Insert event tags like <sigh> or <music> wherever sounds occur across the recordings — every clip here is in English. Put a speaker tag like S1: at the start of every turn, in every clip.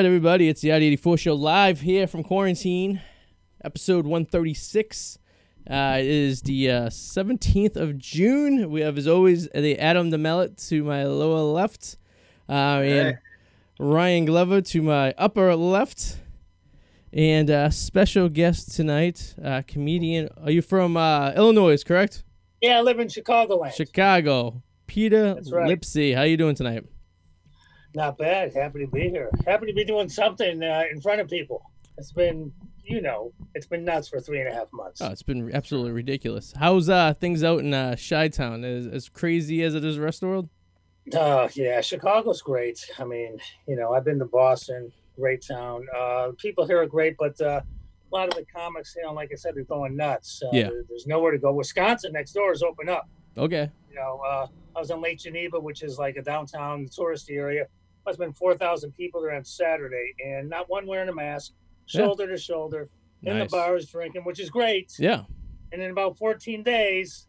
S1: right, everybody, it's the Arty 84 show live here from quarantine, episode 136. Uh, it is the uh, 17th of June. We have, as always, the Adam DeMellet to my lower left, uh, and Ryan Glover to my upper left, and uh, special guest tonight, uh, comedian. Are you from uh, Illinois? Correct?
S2: Yeah, I live in Chicagoland.
S1: Chicago. Peter
S2: That's right.
S1: Lipsey. How you doing tonight?
S2: Not bad. Happy to be here. Happy to be doing something uh, in front of people. It's been, you know, it's been nuts for three and a half months.
S1: Oh, it's been absolutely ridiculous. How's uh things out in uh Chi Town? As as crazy as it is the rest of the world?
S2: Uh, yeah, Chicago's great. I mean, you know, I've been to Boston, great town. Uh, people here are great, but uh, a lot of the comics, you know, like I said, they're going nuts. Uh,
S1: Yeah.
S2: there's nowhere to go. Wisconsin next door is open up.
S1: Okay.
S2: You know, uh, I was in Lake Geneva, which is like a downtown touristy area. Must have been 4,000 people there on Saturday, and not one wearing a mask,
S1: Yeah.
S2: shoulder to shoulder, in the bars drinking, which is great.
S1: Yeah.
S2: And in about 14 days,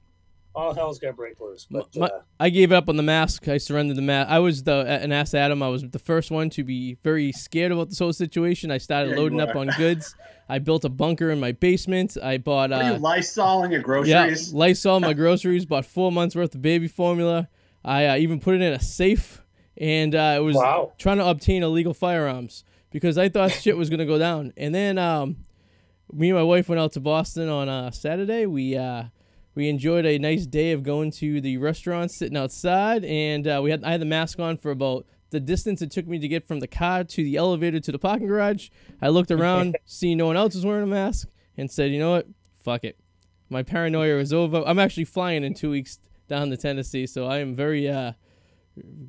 S2: all hell's gonna break loose. But
S1: My-
S2: uh,
S1: I gave up on the mask. I surrendered the mask. I was the and asked Adam. I was the first one to be very scared about this whole situation. I started loading up on goods. I built a bunker in my basement. I bought
S3: are you
S1: uh
S3: Lysol in your
S1: yeah
S3: groceries?
S1: Lysol my <laughs> groceries. Bought four months worth of baby formula. I uh, even put it in a safe, and uh, it was
S2: wow.
S1: trying to obtain illegal firearms because I thought shit was gonna go down. And then um, me and my wife went out to Boston on uh, Saturday. We uh, we enjoyed a nice day of going to the restaurant, sitting outside, and uh, we had I had the mask on for about the distance it took me to get from the car to the elevator to the parking garage. I looked around, <laughs> see no one else was wearing a mask, and said, you know what, fuck it. My paranoia is over. I'm actually flying in two weeks down to Tennessee, so I am very uh,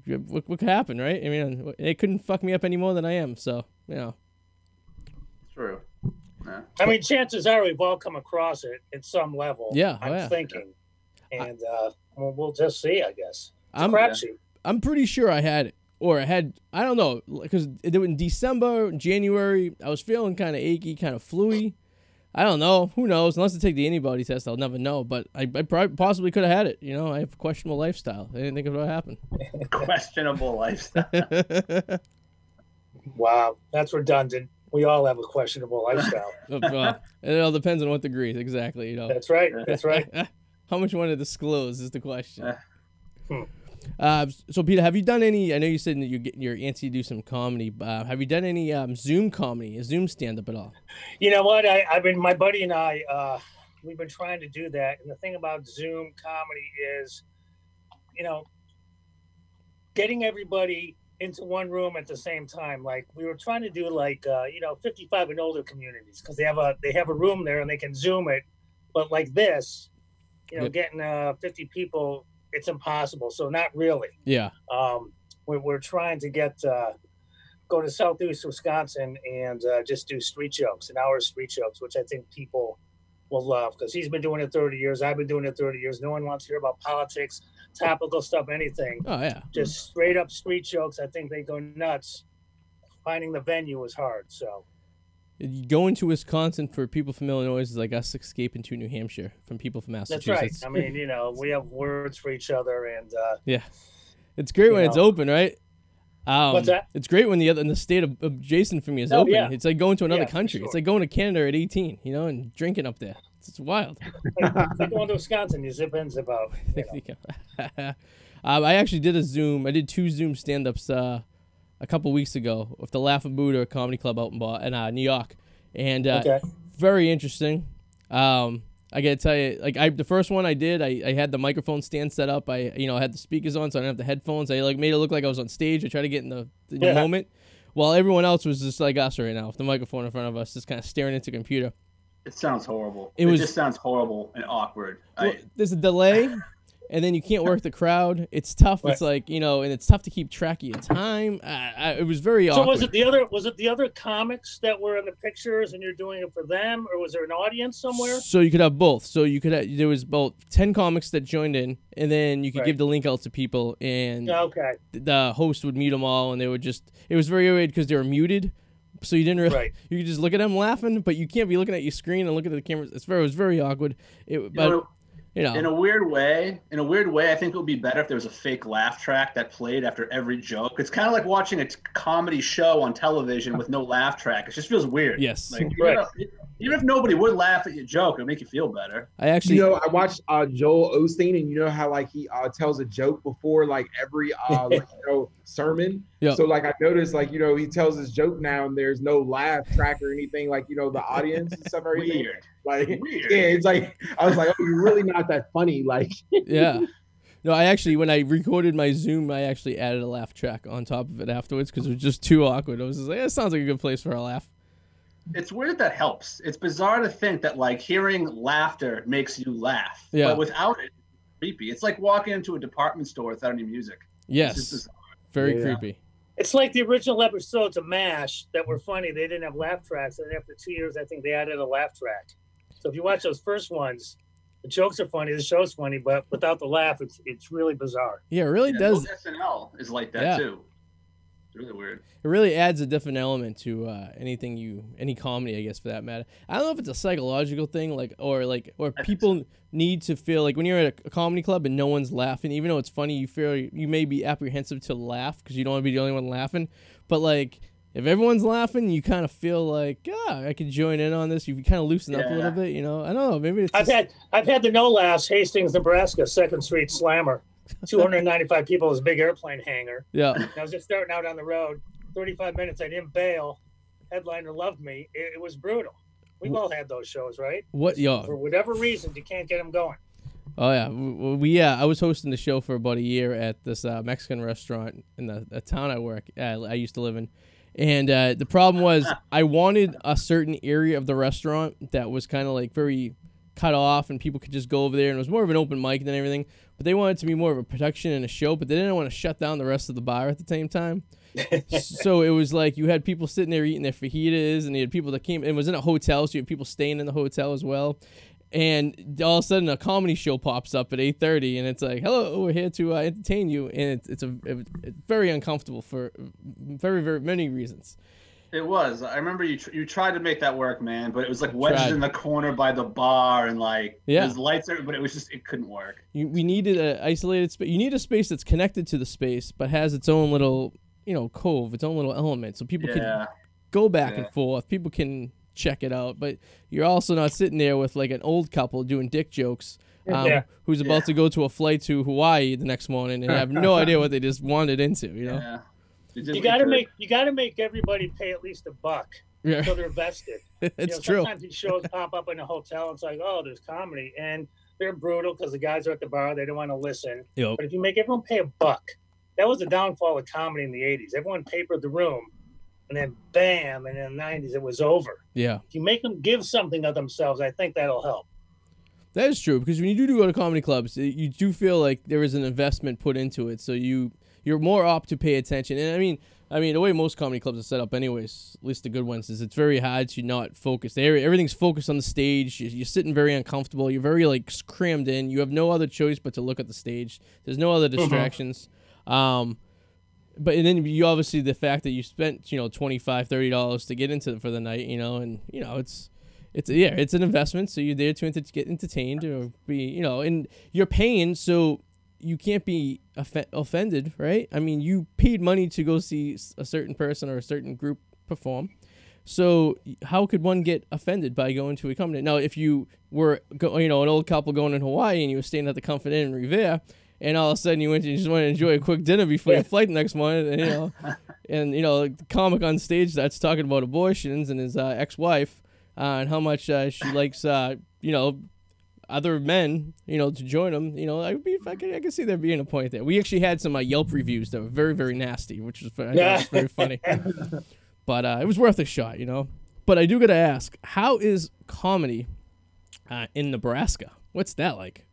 S1: what, what could happen, right? I mean, it couldn't fuck me up any more than I am. So, you know,
S3: True. Yeah.
S2: I mean, chances are we've all come across it at some level.
S1: Yeah, oh
S2: I'm
S1: yeah.
S2: thinking, and uh, well, we'll just see. I guess. It's a
S1: I'm
S2: crapshoot.
S1: I'm pretty sure I had it, or I had I don't know, because it in December, January, I was feeling kind of achy, kind of fluey. I don't know. Who knows? Unless I take the antibody test, I'll never know. But I, I probably possibly could have had it. You know, I have a questionable lifestyle. I didn't think of what happened. <laughs>
S3: Questionable lifestyle. <laughs>
S2: Wow, that's redundant. We all have a questionable lifestyle. <laughs>
S1: well, it all depends on what degree exactly. You know.
S2: that's right. That's right.
S1: How much you want to disclose is the question.
S3: Uh.
S2: Hmm.
S1: Uh, so Peter, have you done any? I know you said that you're getting your antsy to do some comedy. Uh, have you done any um, Zoom comedy, a Zoom stand up at all?
S2: You know what? I, I've been my buddy and I. Uh, we've been trying to do that, and the thing about Zoom comedy is, you know, getting everybody into one room at the same time. Like we were trying to do, like uh, you know, 55 and older communities because they have a they have a room there and they can Zoom it. But like this, you know,
S1: Yep.
S2: getting uh, 50 people, it's impossible. So not really.
S1: Yeah.
S2: um, we're, we're trying to get uh, go to southeast Wisconsin and uh, just do street jokes, an hour of street jokes, which I think people will love because he's been doing it 30 years. I've been doing it 30 years. No one wants to hear about politics, topical stuff, anything.
S1: Oh yeah.
S2: Just straight up street jokes. I think they go nuts. Finding the venue is hard. So
S1: Going to Wisconsin for people from Illinois is like us escaping to New Hampshire from people from Massachusetts.
S2: that's right. I mean, you know, we have words for each other, and uh,
S1: Yeah. It's great when it's open, right? Um,
S2: What's that?
S1: It's great when the other in the state of adjacent from you is
S2: Oh,
S1: open.
S2: yeah.
S1: It's like going to another
S2: Yeah,
S1: country. It's like going to Canada at 18, you know, and drinking up there. It's, it's wild.
S2: like, it's like going to Wisconsin, you zip in, zip out. You <laughs> know. <laughs>
S1: um, I actually did a Zoom. I did two Zoom stand-ups uh, a couple weeks ago with the Laughing Buddha Comedy Club out in, Bo- in uh, New York, and uh,
S2: Okay.
S1: very interesting. Um, I gotta tell you, like I the first one I did, I, I had the microphone stand set up. I you know I had the speakers on, so I didn't have the headphones. I like made it look like I was on stage. I tried to get in the, the
S2: Yeah.
S1: moment, while everyone else was just like us right now, with the microphone in front of us, just kind of staring into the computer.
S3: It sounds horrible.
S1: It
S3: It,
S1: was-
S3: just sounds horrible and awkward.
S1: Well,
S3: I,
S1: there's a delay, and then you can't work <laughs> the crowd. It's tough. It's like you know, and it's tough to keep track of your time. Uh, I, it was very
S2: So
S1: awkward.
S2: was it the other was it the other comics that were in the pictures and you're doing it for them or was there an audience somewhere?
S1: So you could have both. So you could have, there was about ten comics that joined in, and then you could
S2: Right.
S1: give the link out to people, and
S2: Okay.
S1: the host would mute them all, and they would just. It was very weird because they were muted, so you didn't really.
S2: Right. <laughs>
S1: You could just look at them laughing, but you can't be looking at your screen and looking at the cameras. It's very, it was very awkward. It,
S3: you know,
S1: you know,
S3: In a weird way, in a weird way, I think it would be better if there was a fake laugh track that played after every joke. It's kind of like watching a t- comedy show on television with no laugh track. It just feels weird.
S1: yes,
S3: Like even,
S2: Right.
S3: if, even if nobody would laugh at your joke, it'd make you feel better.
S1: I actually,
S4: You know, I watched uh, Joel Osteen, and you know how like he uh, tells a joke before like every uh, <laughs> like, you know sermon.
S1: Yeah.
S4: So like I noticed like you know he tells his joke now, and there's no laugh track or anything like you know the audience and stuff. Everything
S3: Weird.
S4: like
S3: Weird.
S4: yeah, it's like I was like, oh, you're really not that funny. Like <laughs>
S1: yeah. <laughs> No, I actually, when I recorded my Zoom, I actually added a laugh track on top of it afterwards because it was just too awkward. I was just like, "It sounds like a good place for a laugh."
S3: It's weird that helps. It's bizarre to think that like hearing laughter makes you laugh.
S1: Yeah.
S3: But without it, it's creepy. It's like walking into a department store without any music. It's
S1: Yes,
S3: just
S1: very
S4: Yeah.
S1: creepy.
S2: It's like the original episodes of MASH that were funny. They didn't have laugh tracks, and after two years, I think they added a laugh track. So if you watch those first ones, the jokes are funny, the show's funny, but without the laugh, it's it's really bizarre.
S1: Yeah, it really
S3: Yeah,
S1: does.
S3: well, SNL is like that
S1: Yeah.
S3: too. It's really weird.
S1: It really adds a different element to uh, anything you, any comedy, I guess, for that matter. I don't know if it's a psychological thing, like, or like, or people need to feel like when you're at a, a comedy club and no one's laughing, even though it's funny, you feel you may be apprehensive to laugh because you don't want to be the only one laughing. But like, if everyone's laughing, you kind of feel like, ah, I could join in on this. You kind of loosen up a little bit, you know. I don't know. Maybe it's
S2: I've
S1: just-
S2: had I've had the no laughs, Hastings, Nebraska, Second Street Slammer, <laughs> 295 people, this big airplane hangar.
S1: yeah,
S2: I was just starting out on the road. 35 minutes, I didn't bail. Headliner loved me. It, it was brutal. We've all had those shows, right?
S1: what, yo,
S2: For whatever reason, you can't get them going.
S1: Oh yeah, we, we yeah. I was hosting the show for about a year at this uh, Mexican restaurant in the, the town I work. Uh, I used to live in, and uh, the problem was <laughs> I wanted a certain area of the restaurant that was kind of like very cut off, and people could just go over there, and it was more of an open mic than everything. But they wanted to be more of a production and a show, but they didn't want to shut down the rest of the bar at the same time. <laughs> so it was like you had people sitting there eating their fajitas, and you had people that came. It was in a hotel, so you had people staying in the hotel as well and all of a sudden a comedy show pops up at 8.30 and it's like hello we're here to uh, entertain you and it's, it's a it's very uncomfortable for very very many reasons
S3: It was. I remember you. Tr- you tried to make that work, man, but it was like wedged
S1: Tried.
S3: in the corner by the bar, and like
S1: Yeah.
S3: there's lights there, but it was just it couldn't work.
S1: you, we needed an isolated space you need a space that's connected to the space but has its own little you know cove its own little element so people can go back and forth people can check it out but you're also not sitting there with like an old couple doing dick jokes um,
S2: Yeah.
S1: who's about
S3: Yeah.
S1: to go to a flight to hawaii the next morning and have no <laughs> idea what they just wandered into you know
S3: yeah. Did
S2: You got to make you got to make everybody pay at least a buck
S1: yeah
S2: so they're vested. <laughs> You
S1: it's
S2: know,
S1: true
S2: Sometimes these shows pop up in a hotel. And it's like, oh, there's comedy, and they're brutal because the guys are at the bar. They don't want to listen.
S1: Yep.
S2: But if you make everyone pay a buck, that was the downfall of comedy in the '80s. Everyone papered the room, and then bam, and in the '90s it was over.
S1: yeah
S2: If you make them give something of themselves, I think that'll help.
S1: That is true because when you do go to comedy clubs, you do feel like there is an investment put into it, so you you're more apt to pay attention. And I mean, I mean, the way most comedy clubs are set up, anyways, at least the good ones, is it's very hard to not focus. There, everything's focused on the stage. You- You're sitting very uncomfortable. You're very like crammed in. You have no other choice but to look at the stage. There's no other distractions. Um, but and then you obviously the fact that you spent you know 25 30 dollars to get into it for the night you know and you know it's it's yeah it's an investment so you're there to enter- get entertained or be you know and you're paying so you can't be off- offended right? I mean you paid money to go see a certain person or a certain group perform. So how could one get offended by going to a company? Now if you were go, you know an old couple going in hawaii and you were staying at the comfort inn in revere and all of a sudden you went and you just want to enjoy a quick dinner before your flight the next morning, and, you know, <laughs> and you know, the comic on stage that's talking about abortions and his uh, ex-wife uh, and how much uh, she likes, uh, you know, other men, you know, to join them, You know, I would be, I can see there being a point there. We actually had some uh, Yelp reviews that were very, very nasty, which was, was <laughs> very funny. but uh, it was worth a shot, you know. But I do got to ask, how is comedy uh, in Nebraska? What's that like?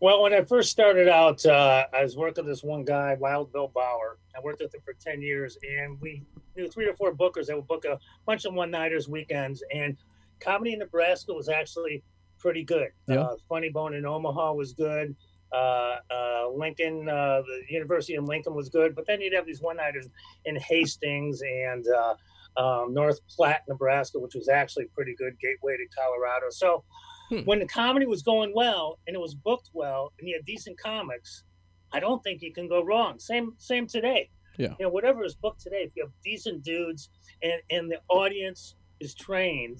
S2: Well, when I first started out, uh, I was working with this one guy, Wild Bill Bauer. I worked with him for 10 years, and we knew three or four bookers that would book a bunch of one nighters, weekends. And comedy in Nebraska was actually pretty good.
S1: Yeah.
S2: Uh, Funny Bone in Omaha was good. Uh, uh, Lincoln, uh, the University of Lincoln was good. But then you'd have these one nighters in Hastings and uh, um, North Platte, Nebraska, which was actually pretty good, gateway to Colorado. So
S1: Hmm.
S2: when the comedy was going well and it was booked well and you had decent comics, I don't think you can go wrong. Same same today.
S1: Yeah.
S2: You know, whatever is booked today, if you have decent dudes and and the audience is trained,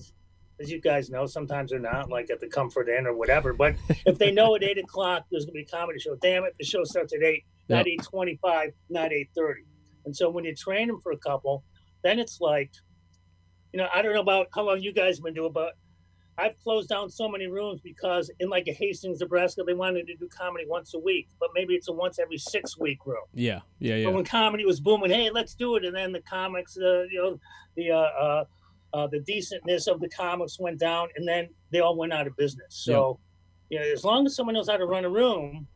S2: as you guys know, sometimes they're not like at the Comfort Inn or whatever. But if they know at eight o'clock there's gonna be a comedy show, damn it, the show starts at eight, not eight twenty-five, not eight thirty. And so when you train them for a couple, then it's like, you know, I don't know about how long you guys have been doing, but I've closed down so many rooms because in like a Hastings, Nebraska, they wanted to do comedy once a week, but maybe it's a once every six week room.
S1: Yeah, yeah, yeah.
S2: But when comedy was booming, hey, let's do it, and then the comics, uh, you know, the uh, uh, uh, the decentness of the comics went down, and then they all went out of business. So, you know, as long as someone knows how to run a room,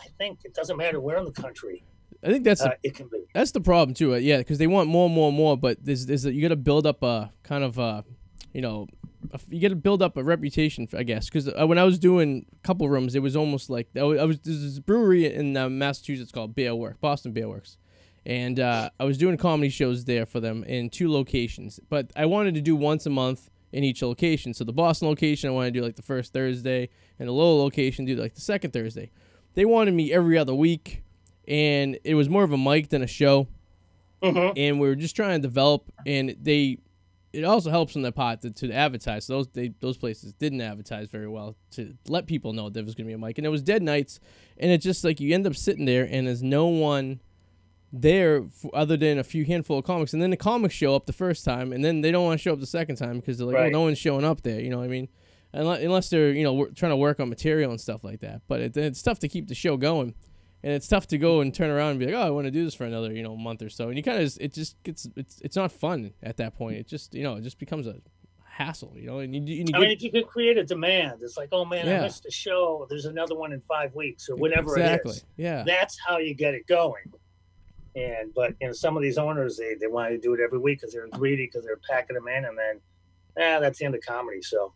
S2: I think it doesn't matter where in the country
S1: I think that's the
S2: uh, it can be.
S1: That's the problem too. uh, Yeah, because they want more, and more, more. But there's, there's a, you got to build up a kind of a, you know, a, you got to build up a reputation, I guess. Because uh, when I was doing a couple rooms, it was almost like I was, I was there's this brewery in uh, Massachusetts called Beer Works, Boston Beer Works, and uh, I was doing comedy shows there for them in two locations. But I wanted to do once a month in each location. So the Boston location, I wanted to do like the first Thursday, and the Lowell location, do like the second Thursday. They wanted me every other week, and it was more of a mic than a show
S2: hmm
S1: and we were just trying to develop and they it also helps in their pot to, to advertise so those they, those places didn't advertise very well to let people know there was going to be a mic and it was dead nights and it's just like you end up sitting there and there's no one there f other than a few handful of comics and then the comics show up the first time and then they don't want to show up the second time because they're like oh,
S2: Right.
S1: well no one's showing up there you know what i mean unless, unless they're you know wor- trying to work on material and stuff like that but it, it's tough to keep the show going and it's tough to go and turn around and be like, oh, I want to do this for another, you know, month or so. And you kind of, it just gets, it's, it's not fun at that point. It just, you know, it just becomes a hassle, you know. And you, and you
S2: I mean, if you could create a demand, it's like, oh man,
S1: Yeah.
S2: I missed a show. There's another one in five weeks or whatever
S1: exactly,
S2: it is.
S1: yeah,
S2: That's how you get it going. And but you know, some of these owners they, they want to do it every week because they're greedy because they're packing them in, and then, ah, that's the end of comedy. So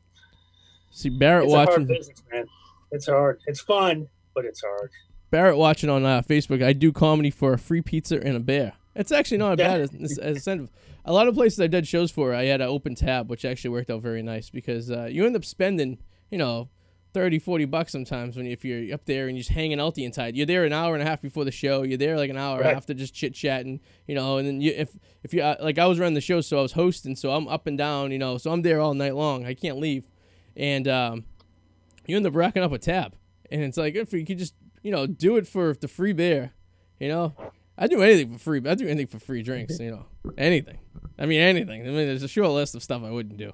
S1: See Barrett
S2: it's a
S1: watching,
S2: business, man. It's hard. It's fun, but it's hard.
S1: Barrett watching on uh, Facebook. I do comedy for a free pizza and a bear. It's actually not
S2: Yeah.
S1: bad as, as, as incentive. A lot of places I did shows for, I had an open tab, which actually worked out very nice because uh, you end up spending, you know, 30, 40 bucks sometimes when you, if you're up there and you're just hanging out the entire. You're there an hour and a half before the show. You're there like an hour
S2: Right.
S1: after just chit chatting, you know. And then you, if if you uh, like, I was running the show, so I was hosting, so I'm up and down, you know. So I'm there all night long. I can't leave, and um, you end up racking up a tab, and it's like if you could just you know do it for the free beer, you know. I do anything for free. I do anything for free drinks, you know, anything. I mean, anything. I mean, there's a short list of stuff I wouldn't do.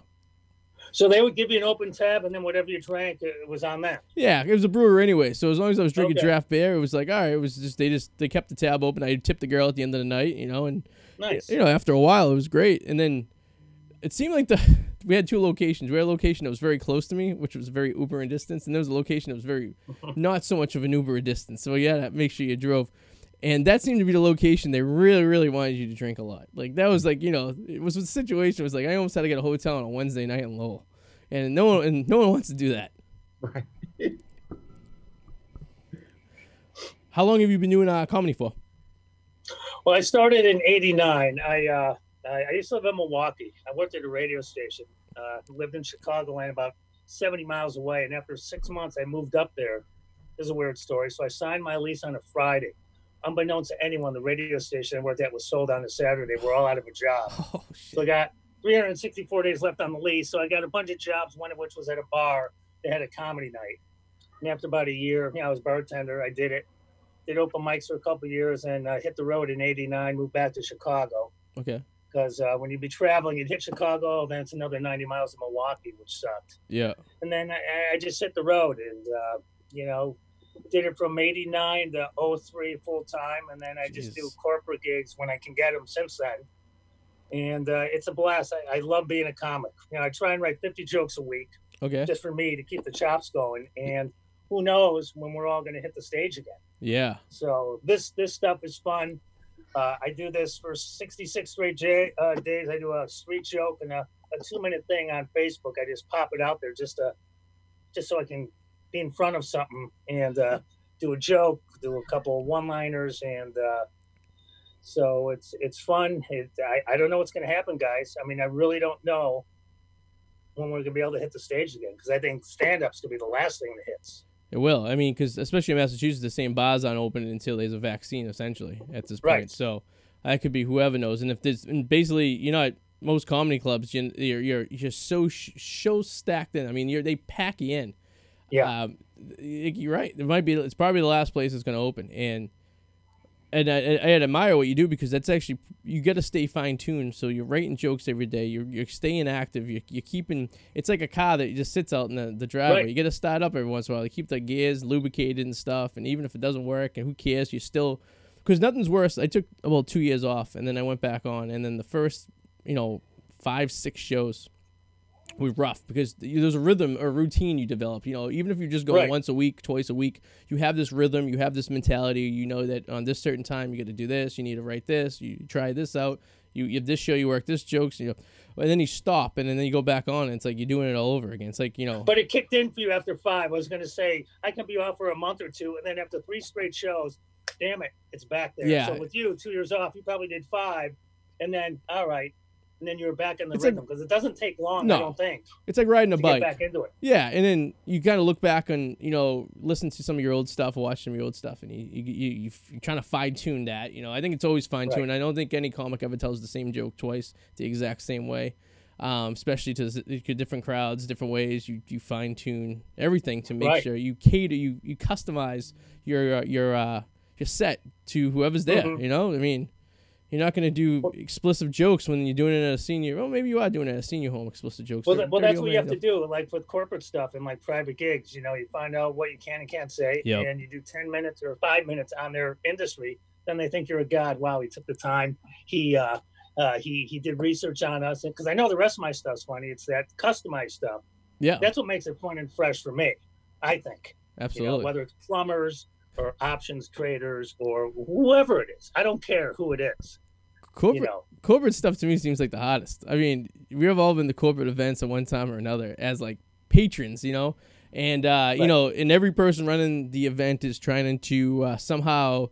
S2: So they would give you an open tab, and then whatever you drank, it was on that.
S1: Yeah, it was a brewer anyway. So as long as I was drinking
S2: Okay.
S1: draft beer, it was like, all right. It was just they just they kept the tab open. I tipped the girl at the end of the night, you know, and
S2: Nice.
S1: you know after a while it was great. And then it seemed like the <laughs> we had two locations. We had a location that was very close to me, which was very Uber in distance, and there was a location that was very <laughs> not so much of an Uber distance. So you had to make sure you drove. And that seemed to be the location they really, really wanted you to drink a lot. Like that was like you know it was the situation it was like I almost had to get a hotel on a Wednesday night in Lowell, and no one and no one wants to do that.
S4: Right. <laughs>
S1: How long have you been doing uh, comedy for?
S2: Well, I started in '89. I uh, I used to live in Milwaukee. I worked at a radio station. Uh, lived in Chicago, Chicagoland, about 70 miles away. And after six months, I moved up there. This is a weird story. So I signed my lease on a Friday. Unbeknownst to anyone, the radio station I worked at was sold on a Saturday. We're all out of a job. <laughs>
S1: Oh
S2: So I got 364 days left on the lease. So I got a bunch of jobs, one of which was at a bar. They had a comedy night. And after about a year, you know, I was bartender. I did it. Did open mics for a couple of years and uh, hit the road in 89, moved back to Chicago.
S1: Okay.
S2: Because uh, when you'd be traveling, you'd hit Chicago, then it's another 90 miles to Milwaukee, which sucked.
S1: Yeah.
S2: And then I, I just hit the road and, uh, you know, did it from 89 to 03 full time. And then I just do corporate gigs when I can get them since then. And uh, it's a blast. I, I love being a comic. You know, I try and write 50 jokes a week
S1: Okay.
S2: just for me to keep the chops going. And who knows when we're all going to hit the stage again.
S1: Yeah.
S2: So this this stuff is fun. Uh, I do this for 66 straight j- uh, days. I do a street joke and a, a two minute thing on Facebook. I just pop it out there just to just so I can be in front of something and uh, do a joke, do a couple of one liners, and uh, so it's it's fun. It, I I don't know what's going to happen, guys. I mean, I really don't know. when we're gonna be able to hit the stage again. Because I think stand-ups going to be the last thing that hits.
S1: It will. I mean, because especially in Massachusetts, the same bars aren't open until there's a vaccine, essentially, at this point.
S2: Right.
S1: So that could be whoever knows. And if there's, and basically, you know, at most comedy clubs, you- you're you're you're so sh- so stacked in. I mean, you're they pack you in.
S2: Yeah.
S1: Um, you're right. It might be. It's probably the last place it's going to open, and and I, I admire what you do because that's actually you got to stay fine tuned. So you're writing jokes every day. You're you're staying active. You're, you're keeping. It's like a car that just sits out in the, the driveway.
S2: Right.
S1: You got to start up every once in a while. You keep the gears lubricated and stuff. And even if it doesn't work, and who cares, you still because nothing's worse. I took about two years off, and then I went back on, and then the first you know five six shows was rough because there's a rhythm or routine you develop. You know, even if you're just going
S2: Right.
S1: once a week, twice a week, you have this rhythm, you have this mentality. You know that on this certain time you got to do this, you need to write this, you try this out. You, you have this show, you work this jokes, you know, and then you stop, and then you go back on, and it's like you're doing it all over again. It's like you know,
S2: But it kicked in for you after five. I was gonna say I can be off for a month or two, and then after three straight shows, damn it, it's back there.
S1: Yeah.
S2: So with you, two years off, you probably did five, and then all right, and then you're back in the
S1: It's
S2: rhythm because it doesn't take long.
S1: No.
S2: I don't think
S1: it's like riding a bike.
S2: get back into it.
S1: Yeah, and then you kind of look back on, you know, listen to some of your old stuff, watch some of your old stuff, and you you you you you're trying to fine tune that. You know, I think it's always fine tuned. I don't think any comic ever tells the same joke twice the exact same way, um, especially to, to different crowds, different ways. You you fine tune everything to make
S2: Right.
S1: sure you cater, you you customize your uh, your uh, your set to whoever's there.
S2: Mhm.
S1: You know, I mean. You're not gonna do explicit jokes when you're doing it at a senior. Well, maybe you are doing it at a senior home. Explicit jokes.
S2: Well, well, that's what you have to do. Like with corporate stuff and like private gigs, you know, you find out what you can and can't say,
S1: Yep.
S2: and you do ten minutes or five minutes on their industry. Then they think you're a god. Wow, he took the time. He uh, uh, he he did research on us, because I know the rest of my stuff's funny. It's that customized stuff.
S1: Yeah,
S2: That's what makes it fun and fresh for me. I think. You know,
S1: absolutely.
S2: whether it's plumbers or options traders or whoever it is, I don't care who it is.
S1: Corporate
S2: You know,
S1: corporate stuff to me seems like the hottest. I mean, we have all been to corporate events at one time or another as like patrons, you know, and uh, you know, and every person running the event is trying to uh, somehow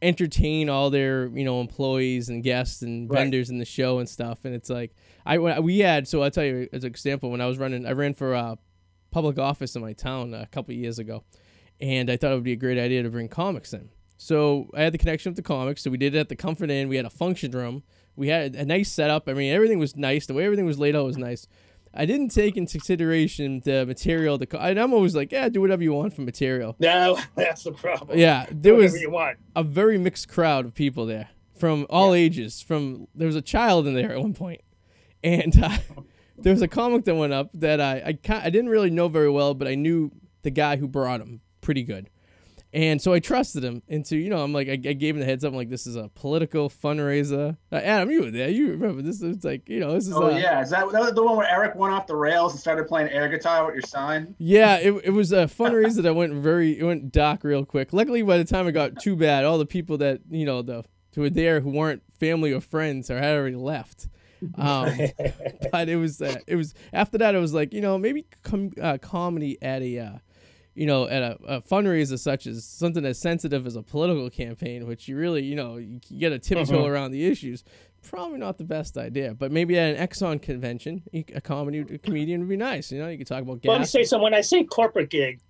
S1: entertain all their you know employees and guests and
S2: Right.
S1: vendors in the show and stuff. And it's like I we had so I'll tell you as an example when I was running, I ran for uh, public office in my town a couple of years ago, and I thought it would be a great idea to bring comics in. So I had the connection with the comics, so we did it at the Comfort Inn. We had a function room. We had a nice setup. I mean, everything was nice. The way everything was laid out was nice. I didn't take into consideration the material. The co- and I'm always like, yeah, do whatever you want for material.
S2: no, <laughs> that's the problem.
S1: Yeah, there was
S2: you want.
S1: a very mixed crowd of people there from all ages. From there was a child in there at one point, and uh, <laughs> there was a comic that went up that I I, I didn't really know very well, but I knew the guy who brought him pretty good. And so I trusted him into, you know, I'm like, I, I gave him the heads up. I'm like, this is a political fundraiser. Uh, Adam, you were there. You remember this is like, you know, this is.
S3: Oh
S1: uh,
S3: yeah, is that, that was the one where Eric went off the rails and started playing air guitar with your sign?
S1: Yeah, it, it was a fundraiser that went very it went dark real quick. Luckily, by the time it got too bad, all the people that you know the who were there who weren't family or friends or had already left. Um, <laughs> but it was uh, it was after that it was like you know maybe com- uh, comedy at a uh, you know at a, a fundraiser such as something as sensitive as a political campaign, which you really you know you, get a to tiptoe
S2: Mhm.
S1: around the issues. Probably not the best idea, but maybe at an Exxon convention, a comedy a comedian would be nice. You know, you could talk about
S2: gas. Well,
S1: gas.
S2: say so. When I say corporate gig,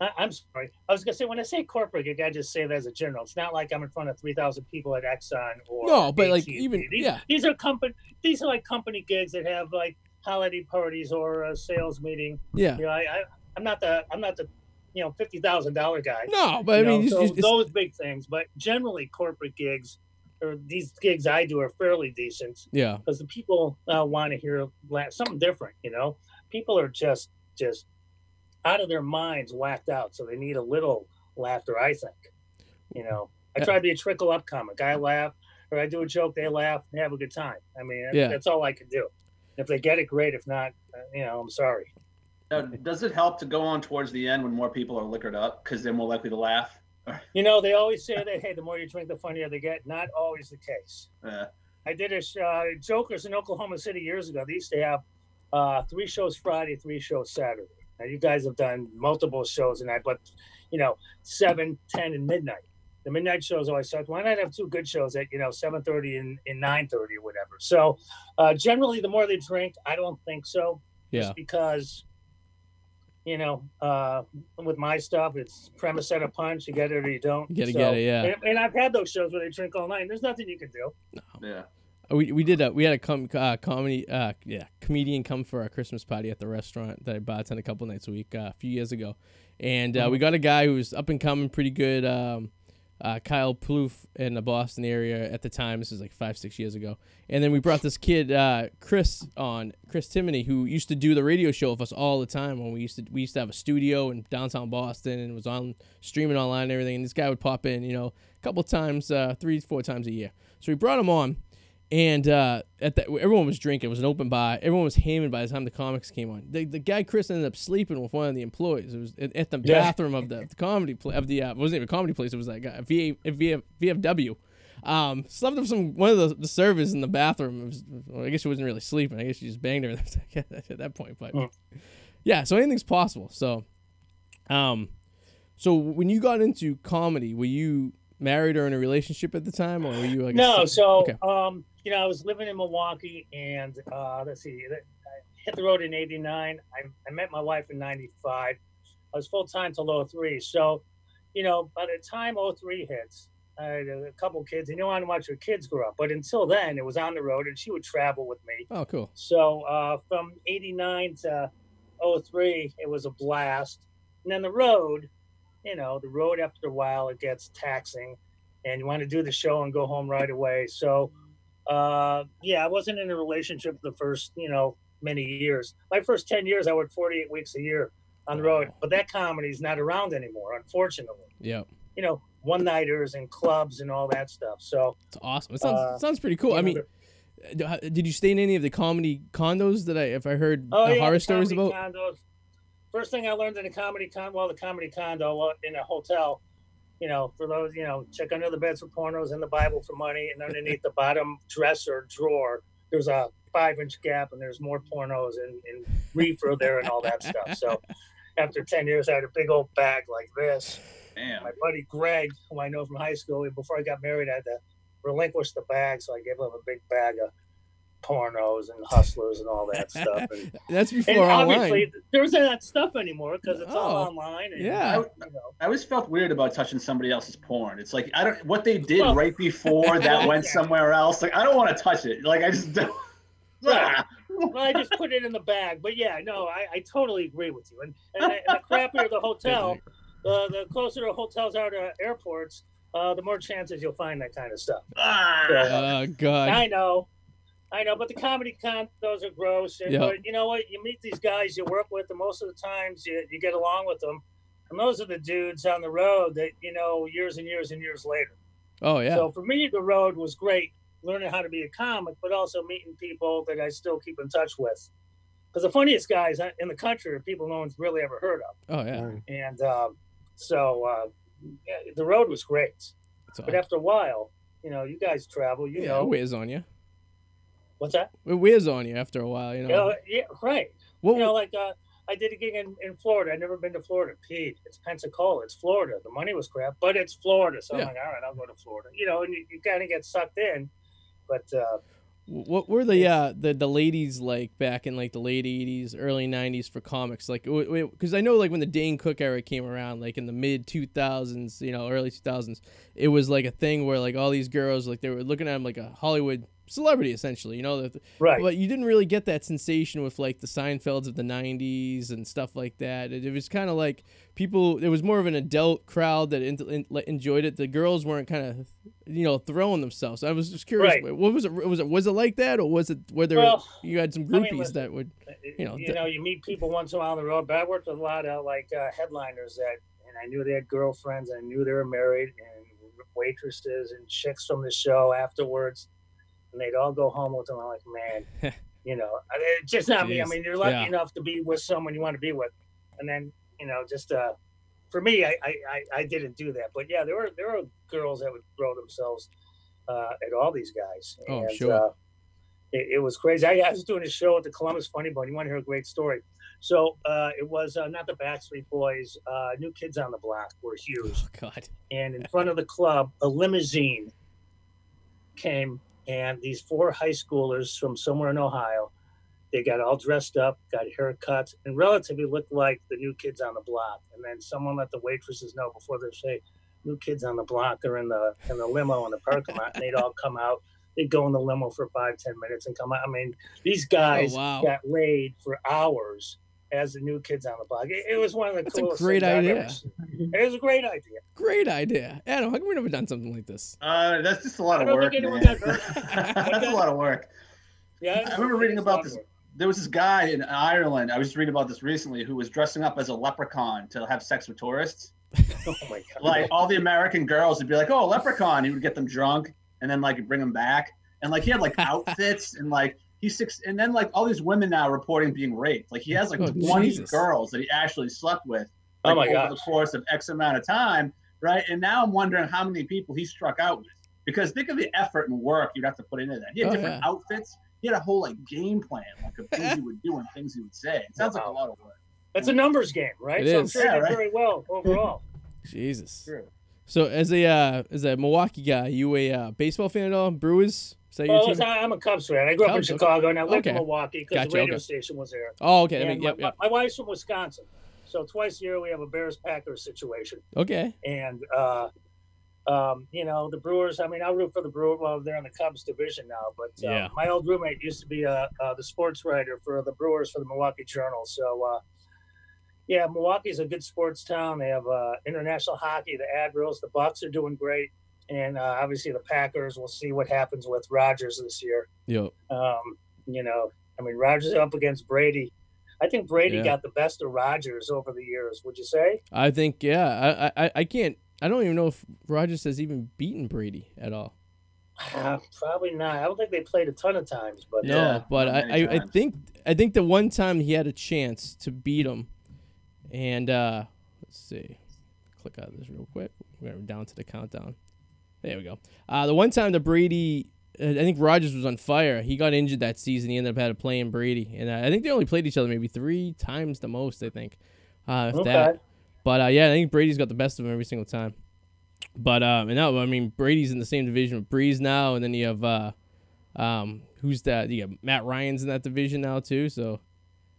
S2: I, I'm sorry. I was gonna say when I say corporate gig, I just say it as a general. It's not like I'm in front of three thousand people at Exxon or
S1: No, but, like,
S2: AT&T.
S1: even-
S2: these,
S1: yeah.
S2: these are company. These are like company gigs that have like holiday parties or a sales meeting.
S1: yeah.
S2: You know, I, I I'm not the I'm not the you know fifty thousand dollar guy.
S1: No, but I mean, it's,
S2: so
S1: it's-
S2: those big things. But generally, corporate gigs or these gigs I do are fairly decent
S1: yeah,
S2: because the people uh, want to hear something different. You know, people are just just out of their minds, whacked out, so they need a little laughter. I think. You know, I try to be a trickle up comic. I laugh, or I do a joke, they laugh, and have a good time. I mean,
S1: Yeah.
S2: that's all I can do. If they get it, great. If not, uh, you know, I'm sorry.
S3: Now, does it help to go on towards the end when more people are liquored up because they're more likely to laugh? <laughs>
S2: You know, they always say that hey, the more you drink, the funnier they get. Not always the case.
S3: Uh,
S2: I did a sh- uh, Jokers in Oklahoma City years ago. They used to have uh, three shows Friday, three shows Saturday. Now you guys have done multiple shows and I, but you know, seven, ten, and midnight. The midnight shows always suck. Why not have two good shows at you know seven thirty and, and nine thirty or whatever? So uh, generally, the more they drink, I don't think so.
S1: Yeah.
S2: Just because, you know, uh, with my stuff, it's premise set a punch. You get it or you don't.
S1: You gotta get it, yeah.
S2: And, and I've had those shows where they drink all night. And there's nothing you can do.
S3: Yeah.
S1: We, we did a we had a com- uh, comedy uh yeah comedian come for our Christmas party at the restaurant that I bartend a couple nights a week uh, a few years ago, and uh, we got a guy who was up and coming pretty good. Um, uh, Kyle Plouffe in the Boston area at the time. This is like five six years ago, and then we brought this kid uh, Chris on Chris Timoney who used to do the radio show with us all the time when we used to we used to have a studio in downtown Boston and was on streaming online and everything. And this guy would pop in you know a couple times uh, three four times a year. So we brought him on. And uh, at that, everyone was drinking. It was an open bar. Everyone was hammered by the time the comics came on. The, the guy Chris ended up sleeping with one of the employees. It was at, at the
S2: Yeah.
S1: bathroom of the, the comedy pla- of the uh, it wasn't even a comedy place. It was that guy VA, a VF, VFW. Um, slept with some one of the, the servers in the bathroom. It was, well, I guess she wasn't really sleeping. I guess she just banged her <laughs> at that point. But yeah, so anything's possible. So, um, so when you got into comedy, were you married or in a relationship at the time, or were you like
S2: No, so
S1: okay.
S2: um, you know, I was living in Milwaukee, and uh, let's see, I hit the road in '89. I, I met my wife in '95. I was full time till 03. So, you know, by the time 03 hits, I had a couple kids, and you want to watch your kids grow up. But until then, it was on the road, and she would travel with me.
S1: Oh, cool.
S2: So uh, from '89 to 03, it was a blast. And then the road, you know, the road after a while it gets taxing, and you want to do the show and go home right away. So, uh, yeah, I wasn't in a relationship the first, you know, many years. My first 10 years, I worked 48 weeks a year on the road, but that comedy's not around anymore, unfortunately.
S1: Yeah,
S2: You know, one nighters and clubs and all that stuff. So,
S1: it's awesome. It sounds
S2: Uh,
S1: sounds pretty cool. I mean, did you stay in any of the comedy condos that I if I heard
S2: Oh yeah,
S1: horror stories about?
S2: condos. First thing I learned in a comedy con, well, the comedy condo in a hotel. You know, for those, you know, check under the beds for pornos and the Bible for money, and underneath the bottom dresser drawer, there's a five-inch gap, and there's more pornos and, and reefer there and all that stuff. So, after ten years, I had a big old bag like this.
S3: Damn.
S2: My buddy Greg, who I know from high school, before I got married, I had to relinquish the bag, so I gave him a big bag of pornos and hustlers and all that stuff. And, <laughs>
S1: That's
S2: and
S1: before
S2: obviously,
S1: online.
S2: there isn't that stuff anymore because it's all
S1: Oh,
S2: online. And,
S1: yeah.
S2: you know,
S3: I always felt weird about touching somebody else's porn. It's like I don't what they did
S2: Well-
S3: right before that <laughs> went somewhere else. Like I don't want to touch it. Like I just don't. <laughs>
S2: Right. well, I just put it in the bag. But yeah, no, I, I totally agree with you. And, and, the- and the crappier the hotel, uh, the closer the hotels are to airports, uh, the more chances you'll find that kind of stuff.
S3: Ah.
S1: Oh God.
S2: I know. I know, but the comedy condos are gross. And,
S1: Yeah.
S2: But you know what? You meet these guys you work with, and most of the times you, you get along with them. And those are the dudes on the road that, you know, years and years and years later.
S1: Oh yeah.
S2: So for me, the road was great, learning how to be a comic, but also meeting people that I still keep in touch with. Because the funniest guys in the country are people no one's really ever heard of.
S1: oh yeah.
S2: And um, so uh, yeah, the road was great.
S1: It's
S2: But after a while, you know, you guys travel, you
S1: yeah,
S2: know.
S1: it wears on you.
S2: What's that?
S1: It wears on you after a while. You know.
S2: You know, yeah, right.
S1: what,
S2: You know, like uh, I did a gig in, in Florida. I'd never been to Florida. Pete, it's Pensacola. It's Florida. The money was crap, but it's Florida. So
S1: Yeah.
S2: I'm like, all right, I'll go to Florida. You know, and you, you kind of get sucked in. But uh,
S1: What were the uh the the ladies like back in like the late '80s, early '90s for comics? Like, because I know like when the Dane Cook era came around, like in the mid 2000s, you know, early 2000s, it was like a thing where like all these girls like they were looking at him like a Hollywood celebrity essentially, you know. The,
S2: right.
S1: But you didn't really get that sensation with like the Seinfelds of the '90s and stuff like that. It, it was kind of like people. It was more of an adult crowd that en- like, enjoyed it. The girls weren't kind of, you know, throwing themselves. I was just curious.
S2: Right.
S1: What was it? Was it was it like that, or was it where there
S2: Well,
S1: you had some
S2: I mean,
S1: groupies
S2: listen,
S1: that would? you know,
S2: you know, you meet people once in a while on the road. But I worked with a lot of like uh, headliners that, and I knew they had girlfriends. I knew they were married, and waitresses and chicks from the show afterwards, and they'd all go home with them. I'm like, man, <laughs> you know, it's just not me. I mean, you're lucky
S1: Yeah.
S2: enough to be with someone you want to be with, and then you know, just uh, for me, I, I I I didn't do that. But yeah, there were there were girls that would throw themselves uh, at all these guys.
S1: Oh,
S2: and,
S1: sure.
S2: Uh, it, it was crazy. I, I was doing a show at the Columbus Funny Bone. You want to hear a great story? So uh, it was uh, not the Backstreet Boys. Uh, New Kids on the Block were huge,
S1: Oh God.
S2: and in front of the club, a limousine came, and these four high schoolers from somewhere in Ohio They got all dressed up, got haircuts, and relatively looked like the new kids on the block. And then someone let the waitresses know before they say, "New kids on the block they're in the in the limo in the parking lot." And they'd all come out. They'd go in the limo for five, ten minutes and come out. I mean, these oh, guys
S1: Oh, wow.
S2: got laid for hours as the new kids on the block. It, it was one of the
S1: That's a
S2: coolest.
S1: great
S2: things I've
S1: idea.
S2: ever seen. It was a great idea.
S1: Great idea. Adam, how come we never done something like this?
S3: Uh, that's just a lot
S2: I
S3: of work,
S2: think anyone
S3: man.
S2: got hurt. <laughs>
S3: that's a lot of work.
S2: Yeah,
S3: I remember reading about this. There was this guy in Ireland. I was just reading about this recently, who was dressing up as a leprechaun to have sex with tourists. <laughs>
S2: Oh my god!
S3: Like all the American girls would be like, "Oh, a leprechaun!" He would get them drunk, and then like bring them back, and like he had like <laughs> outfits and like he's six, and then like all these women now reporting being raped. Like he has like twenty
S1: Jesus.
S3: girls that he actually slept with.
S2: Oh my
S3: over
S2: gosh.
S3: the course of X amount of time, right? And now I'm wondering how many people he struck out with. Because think of the effort and work you'd have to put into that. He had
S1: Oh,
S3: different
S1: yeah.
S3: outfits. He had a whole like game plan, like of things he would do and things he would say. It sounds like a lot of work.
S2: It's a numbers game, right?
S1: It
S2: so I'm sure
S3: Yeah, right.
S2: very well overall. <laughs>
S1: Jesus.
S3: True.
S1: So as a uh, as a Milwaukee guy, you a uh, baseball fan at all? Brewers? Your
S2: well,
S1: team?
S2: I'm a Cubs fan. I grew up
S1: Cubs,
S2: in
S1: okay.
S2: Chicago and I lived
S1: Okay.
S2: in Milwaukee because
S1: Gotcha,
S2: the radio
S1: okay.
S2: station was there.
S1: Oh, okay. I mean, yep,
S2: my,
S1: yep.
S2: my wife's from Wisconsin, so twice a year we have a Bears Packers situation.
S1: Okay.
S2: And uh, um, you know the Brewers. I mean, I root for the Brewers. Well, they're in the Cubs division now, but uh,
S1: Yeah.
S2: my old roommate used to be uh, uh, the sports writer for the Brewers for the Milwaukee Journal. So. Uh, yeah, Milwaukee's a good sports town. They have uh, international hockey. The Admirals, the Bucks are doing great, and uh, obviously the Packers. We'll see what happens with Rodgers this year.
S1: Yo.
S2: Um, you know, I mean, Rodgers is up against Brady. I think Brady
S1: Yeah.
S2: got the best of Rodgers over the years. Would you say?
S1: I think yeah. I, I I can't. I don't even know if Rodgers has even beaten Brady at all.
S2: Uh, probably not. I don't think they played a ton of times, but
S1: No,
S3: Yeah,
S1: but I, I, I think I think the one time he had a chance to beat him, and uh, let's see, click out of this real quick. We're down to the countdown. There we go. Uh, the one time the Brady, uh, I think Rodgers was on fire. He got injured that season. He ended up had to play in Brady, and uh, I think they only played each other maybe three times the most. I think, uh, if
S2: okay.
S1: that. But uh, yeah, I think Brady's got the best of him every single time. But um, and now I mean Brady's in the same division with Brees now, and then you have uh, um, who's that? You got Matt Ryan's in that division now too. So,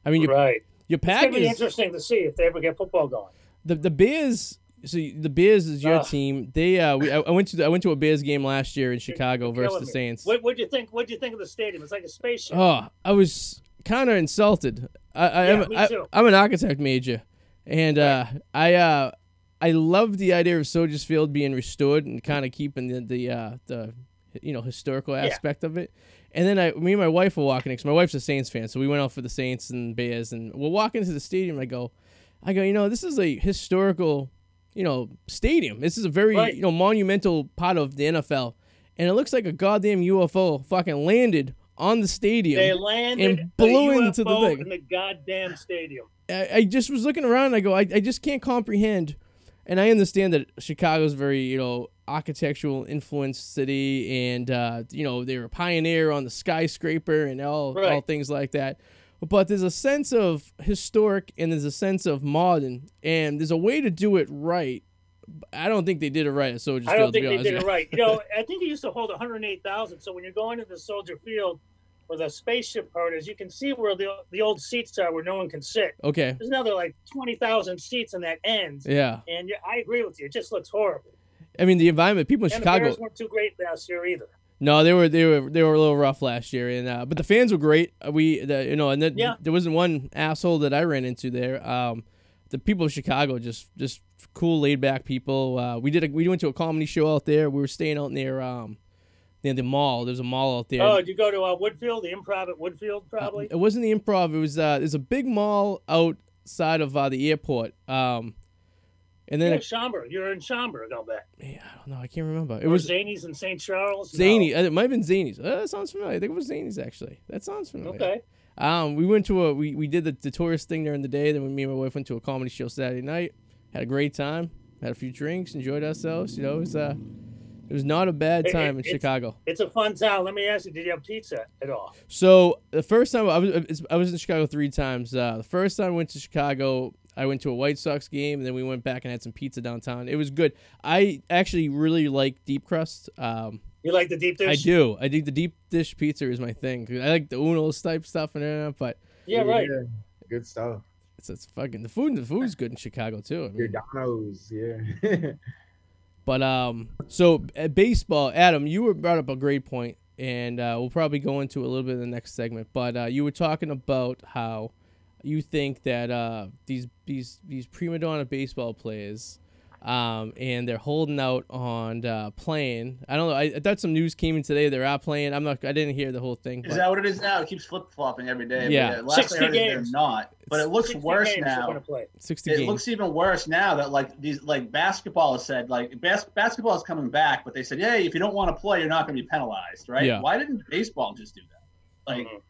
S1: I mean, your
S2: right.
S1: your
S2: It's gonna be
S1: Packers,
S2: interesting to see if they ever get football going.
S1: the the Bears. So the Bears is your
S2: Ugh.
S1: team. They uh, we, I, I went to the, I went to a Bears game last year in Chicago versus the. Saints.
S2: What would you think? What do you think of the stadium? It's like a spaceship.
S1: Oh, I was kind of insulted. I, I,
S2: Yeah, me
S1: I. I'm an architect major, and uh, I uh, I love the idea of Soldiers Field being restored and kind of keeping the the uh, the you know historical aspect of it. And then I, me and my wife were walking because my wife's a Saints fan, so we went out for the Saints and Bears, and we're walking into the stadium. I go, I go, you know, this is a historical, you know, stadium. This is a very
S2: Right.
S1: you know monumental part of the NFL, and it looks like a goddamn UFO fucking landed on the stadium.
S2: They landed
S1: and blew
S2: a
S1: into the thing.
S2: in the goddamn stadium.
S1: I, I just was looking around and I go, I, I just can't comprehend. And I understand that Chicago's very, you know, architectural influenced city and, uh, you know, they're a pioneer on the skyscraper and all, all
S2: Right.
S1: things like that. But there's a sense of historic and there's a sense of modern and there's a way to do it right. I don't think they did it right at Soldier
S2: I don't
S1: Field, to
S2: think they did it right. You know, <laughs> I think it used to hold 108,000. So when you're going into the Soldier Field, where the spaceship part is, you can see where the the old seats are, where no one can sit.
S1: Okay.
S2: There's another like 20,000 seats in that end,
S1: Yeah.
S2: and yeah, I agree with you. It just looks horrible.
S1: I mean, the environment, people in
S2: And the
S1: Chicago.
S2: Weren't too great last year either.
S1: No, they were they were they were a little rough last year, and uh, but the fans were great. Uh, We the, you know, and then
S2: Yeah.
S1: there wasn't one asshole that I ran into there. Um, the people of Chicago just just cool, laid back people. Uh, we did a, we went to a comedy show out there. We were staying out near um near the mall. There's a mall out there.
S2: Oh, did you go to uh, Woodfield, the Improv at Woodfield, probably?
S1: It wasn't the improv. It was uh, there's a big mall outside of uh, the airport. Um, and then
S2: yeah, Schaumburg. You're in Schaumburg, I'll bet.
S1: yeah, I don't know. I can't remember. It
S2: It
S1: was
S2: Zanies in St. Charles.
S1: Zany. Uh, It might have been Zanies. Uh, that sounds familiar. I think it was Zanies actually. That sounds familiar.
S2: Okay.
S1: Um, we went to a we, we did the, the tourist thing during the day. Then me and my wife went to a comedy show Saturday night. Had a great time. Had a few drinks. Enjoyed ourselves. You know, it was uh, it was not a bad time
S2: it-
S1: in
S2: it's-
S1: Chicago.
S2: It's a fun town. Let me ask you, did you have pizza at all?
S1: So the first time I was I was in Chicago three times. Uh, the first time I went to Chicago, I went to a White Sox game, and then we went back and had some pizza downtown. It was good. I actually really like deep crust. Um,
S2: You like the deep dish?
S1: I do. I think the deep dish pizza is my thing. I like the Uno's type stuff and everything, but
S2: Yeah, right.
S4: Good stuff.
S1: it's, it's fucking the food. The food's good in Chicago too. I
S4: Your
S1: mean,
S4: Domino's, yeah. <laughs>
S1: But um, so at baseball, Adam, you were brought up a great point, and uh, we'll probably go into a little bit in the next segment. But uh, you were talking about how you think that uh, these these these prima donna baseball players, um, and they're holding out on uh, playing. I don't know. I, I thought some news came in today. They're out playing. I'm not. I didn't hear the whole thing.
S3: Is
S1: but-
S3: that what it is now? It keeps flip flopping every day.
S1: Yeah.
S3: But, uh, last I
S2: 60
S3: heard it, they're not. But it looks worse
S2: games they're
S3: now.
S2: gonna play.
S1: 60
S3: It
S1: games.
S3: looks even worse now that like these like basketball has said like bas- basketball is coming back, but they said, hey, if you don't want to play, you're not going to be penalized, right?
S1: Yeah.
S3: Why didn't baseball just do that? Like,
S2: Mhm.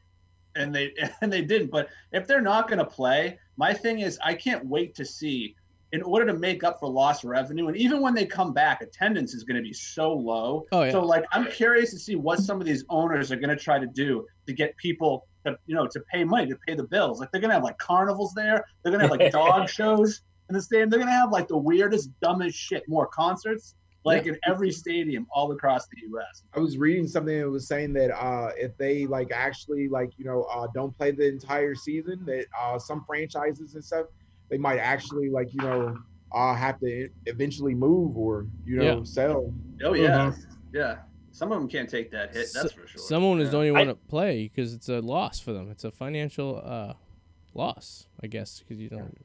S3: And they <laughs> and they didn't. But if they're not going to play, my thing is I can't wait to see. In order to make up for lost revenue, and even when they come back, attendance is going to be so low.
S1: Oh, yeah.
S3: So, like, I'm curious to see what some of these owners are going to try to do to get people to, you know, to pay money to pay the bills. Like, they're going to have like carnivals there. They're going to have like <laughs> dog shows in the stadium. They're going to have like the weirdest, dumbest shit. More concerts, like in every stadium all across the U.S.
S4: I was reading something that was saying that uh, if they like actually like you know uh, don't play the entire season, that uh, some franchises and stuff they might actually like you know uh, have to eventually move or you know
S1: Yeah.
S4: sell.
S3: Oh yeah, yeah. Some of them can't take that hit. That's for sure.
S1: Some owners
S3: Yeah.
S1: don't even
S2: I-
S1: want to play because it's a loss for them. It's a financial uh, loss, I guess, because you don't.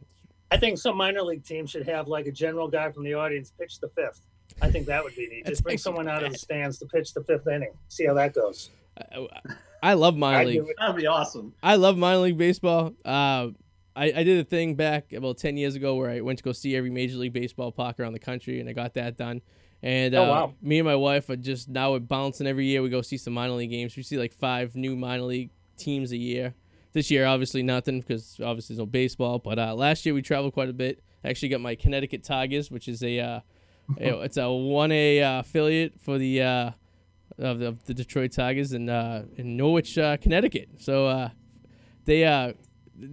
S2: I think some minor league teams should have like a general guy from the audience pitch the fifth. I think that would be neat. Just bring
S1: actually
S2: someone out of the stands to pitch the fifth inning. See how that goes.
S1: I, I love <laughs> minor league.
S3: That'd be awesome.
S1: I love minor league baseball. Uh, I, I did a thing back about 10 years ago where I went to go see every Major League Baseball park around the country, and I got that done. And uh,
S2: Oh, wow.
S1: me and my wife are just now we're bouncing every year. We go see some minor league games. We see like five new minor league teams a year. This year, obviously nothing because obviously there's no baseball. But uh, last year we traveled quite a bit. I actually got my Connecticut Tigers, which is a uh, you know, it's a one A uh, affiliate for the uh, of the, of the Detroit Tigers in uh, in Norwich, uh, Connecticut. So uh, they uh,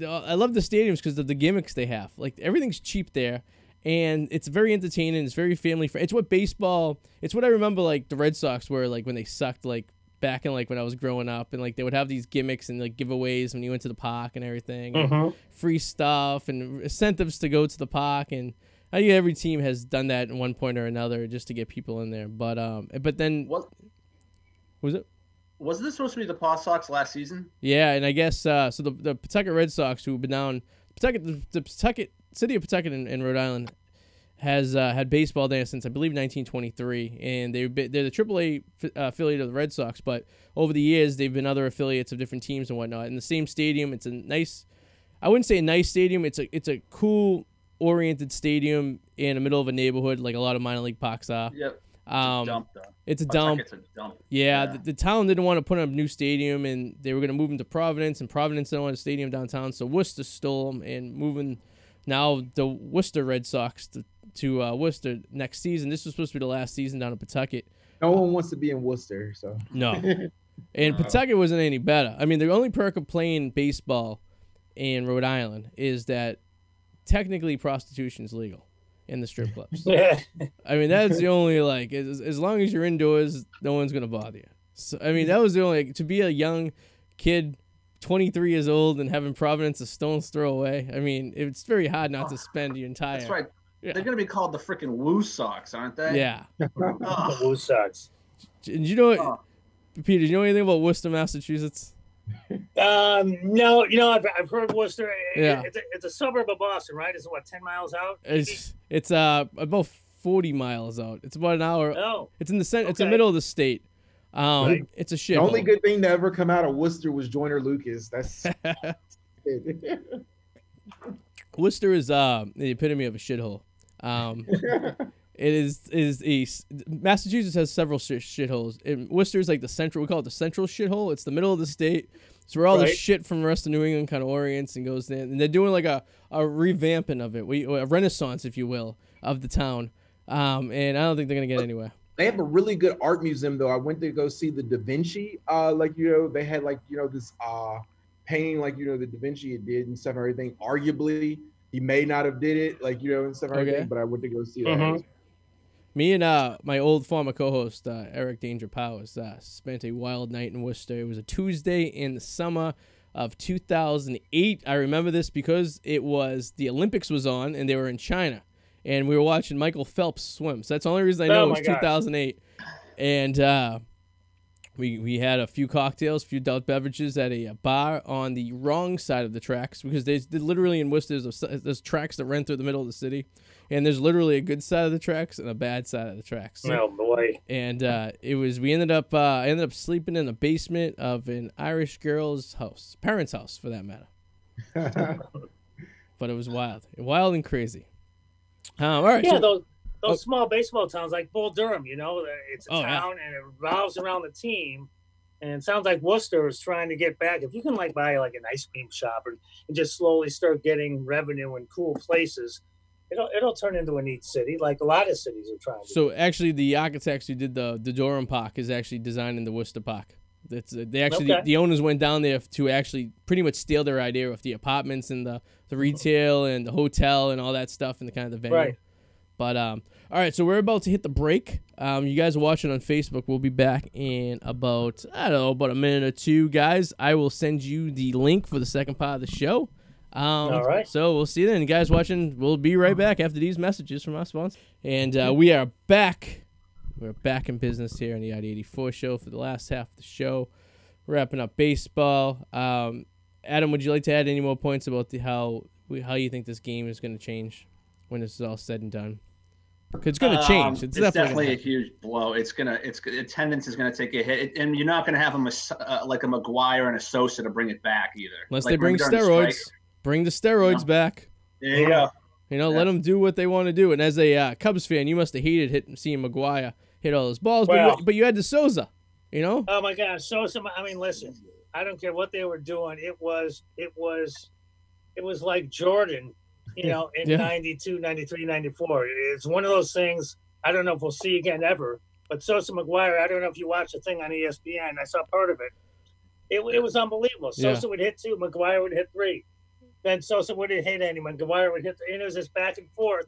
S1: I love the stadiums because of the gimmicks they have. Like everything's cheap there, and it's very entertaining. It's very family friendly. It's what baseball. It's what I remember like the Red Sox were like when they sucked like back in like when I was growing up, and like they would have these gimmicks and like giveaways when you went to the park and everything, and
S2: Mhm.
S1: free stuff and incentives to go to the park and. I think every team has done that at one point or another just to get people in there. But um, but then
S3: What
S1: was it?
S3: was this supposed to be the Paw Sox last season?
S1: Yeah, and I guess uh, so. The the Pawtucket Red Sox, who've been down, Pawtucket, the, the Pawtucket city of Pawtucket in, in Rhode Island, has uh, had baseball there since I believe 1923, and they've been, they're the AAA f- uh, affiliate of the Red Sox. But over the years, they've been other affiliates of different teams and whatnot. In the same stadium, it's a nice. I wouldn't say a nice stadium. It's a it's a cool oriented stadium in the middle of a neighborhood, like a lot of minor league parks are.
S3: Yep. It's
S1: Um,
S3: a dump though.
S1: it's a dump.
S3: It's a dump.
S1: Yeah,
S3: Yeah.
S1: The, the town didn't want to put up a new stadium, and they were going to move them to Providence, and Providence didn't want a stadium downtown, so Worcester stole them and moving now the Worcester Red Sox to, to uh, Worcester next season. This was supposed to be the last season down in Pawtucket.
S4: No one wants to be in Worcester, so
S1: No, <laughs> and
S3: No.
S1: Pawtucket wasn't any better. I mean, the only perk of playing baseball in Rhode Island is that technically prostitution's legal in the strip clubs. <laughs> I mean, that's the only like as, as long as you're indoors, no one's gonna bother you. So I mean, that was the only to be a young kid, 23 years old, and having Providence a stone's throw away. I mean, it's very hard not to spend your entire.
S3: That's right.
S1: Yeah.
S3: They're gonna be called the freaking Woo Sox, aren't they?
S1: Yeah. <laughs>
S3: Oh,
S2: Blue Sox.
S1: And you know what,
S3: Oh.
S1: Peter? Do you know anything about Worcester, Massachusetts?
S2: Um, no, you know, I've, I've heard Worcester. It-
S1: Yeah.
S2: It's a, it's a suburb of Boston, right? It's what, 10 miles out?
S1: It's it's uh about 40 miles out. It's about an hour.
S2: Oh,
S1: It's in the center. It's the middle of the state. Um,
S2: Right.
S1: it's a shit.
S4: the only good thing to ever come out of Worcester was Joyner Lucas. That's. <laughs> <laughs>
S1: Worcester is uh, the epitome of a shithole. Um, <laughs> it is is a s- Massachusetts has several shit shitholes. And Worcester is like the central. We call it the central shithole. It's the middle of the state. It's where all the shit from the rest of New England kind of orients and goes in. And they're doing like a, a revamping of it, we, a renaissance, if you will, of the town. Um, and I don't think they're gonna get anywhere.
S4: they have a really good art museum though. I went to go see the Da Vinci. Uh, like you know, they had like you know this uh painting like you know the Da Vinci it did and stuff and everything. Arguably he may not have did it, like you know, and stuff like
S1: Okay.
S4: that. But I went to go see that.
S1: Me and uh, my old former co-host uh, Eric Danger Powers uh, spent a wild night in Worcester. It was a Tuesday in the summer of 2008. I remember this because it was the Olympics was on and they were in China, and we were watching Michael Phelps swim. So that's the only reason I know
S2: Oh
S1: it was
S2: gosh.
S1: 2008. And uh, we we had a few cocktails, a few adult beverages at a, uh bar on the wrong side of the tracks because there's literally in Worcester there's, a- there's tracks that run through the middle of the city, and there's literally a good side of the tracks and a bad side of the tracks.
S2: Oh boy.
S1: And uh, it was we ended up uh, I ended up sleeping in the basement of an Irish girl's house, parents' house for that matter. <laughs> But it was wild, wild and crazy. Um, all right,
S2: Yeah,
S1: so-
S2: those those
S1: Oh.
S2: small baseball towns like Bull Durham, you know, it's a
S1: Oh, yeah.
S2: town and it revolves around the team. And it sounds like Worcester is trying to get back. If you can like buy like an ice cream shop and, and just slowly start getting revenue in cool places, it'll it'll turn into a neat city, like a lot of cities are trying to.
S1: So actually, the architects who did the the Durham Park is actually designing the Worcester Park. That's uh, they actually
S2: Okay.
S1: the, the owners went down there to actually pretty much steal their idea of the apartments and the the retail and the hotel and all that stuff and the kind of the venue.
S2: Right.
S1: But um, all right, so we're about to hit the break. Um, you guys are watching on Facebook. We'll be back in about I don't know about a minute or two, guys. I will send you the link for the second part of the show. Um,
S2: All right.
S1: So we'll see you then, You guys. Watching, we'll be right back after these messages from our sponsor, and uh, we are back. We're back in business here on the Arty 84 show for the last half of the show. Wrapping up baseball. Um, Adam, would you like to add any more points about the how we, how you think this game is going to change when this is all said and done? 'Cause it's going to change.
S3: Um,
S1: It's, definitely,
S3: a huge blow. It's gonna, it's attendance is gonna take a hit, It- and you're not gonna have a uh, like a McGwire and a Sosa to bring it back either.
S1: unless
S3: Like,
S1: they bring
S3: during the
S1: steroids. Bring the steroids
S3: Yeah.
S1: back.
S3: There you go.
S1: You know,
S3: Yeah.
S1: let them do what they want to do. And as a uh, Cubs fan, you must have hated hitting seeing McGwire hit all those balls, but, you, but you had the Sosa. You know,
S2: Oh my God, So some. I mean, listen. I don't care what they were doing. It was. It was. It was like Jordan. You know, in
S1: Yeah.
S2: 92, 93, 94. It's one of those things. I don't know if we'll see again ever. But Sosa McGwire. I don't know if you watched the thing on ESPN. I saw part of it. It, it was unbelievable.
S1: Yeah.
S2: Sosa would hit two. McGwire would hit three. Then Sosa wouldn't hit anyone. McGwire would hit. And it was just back and forth.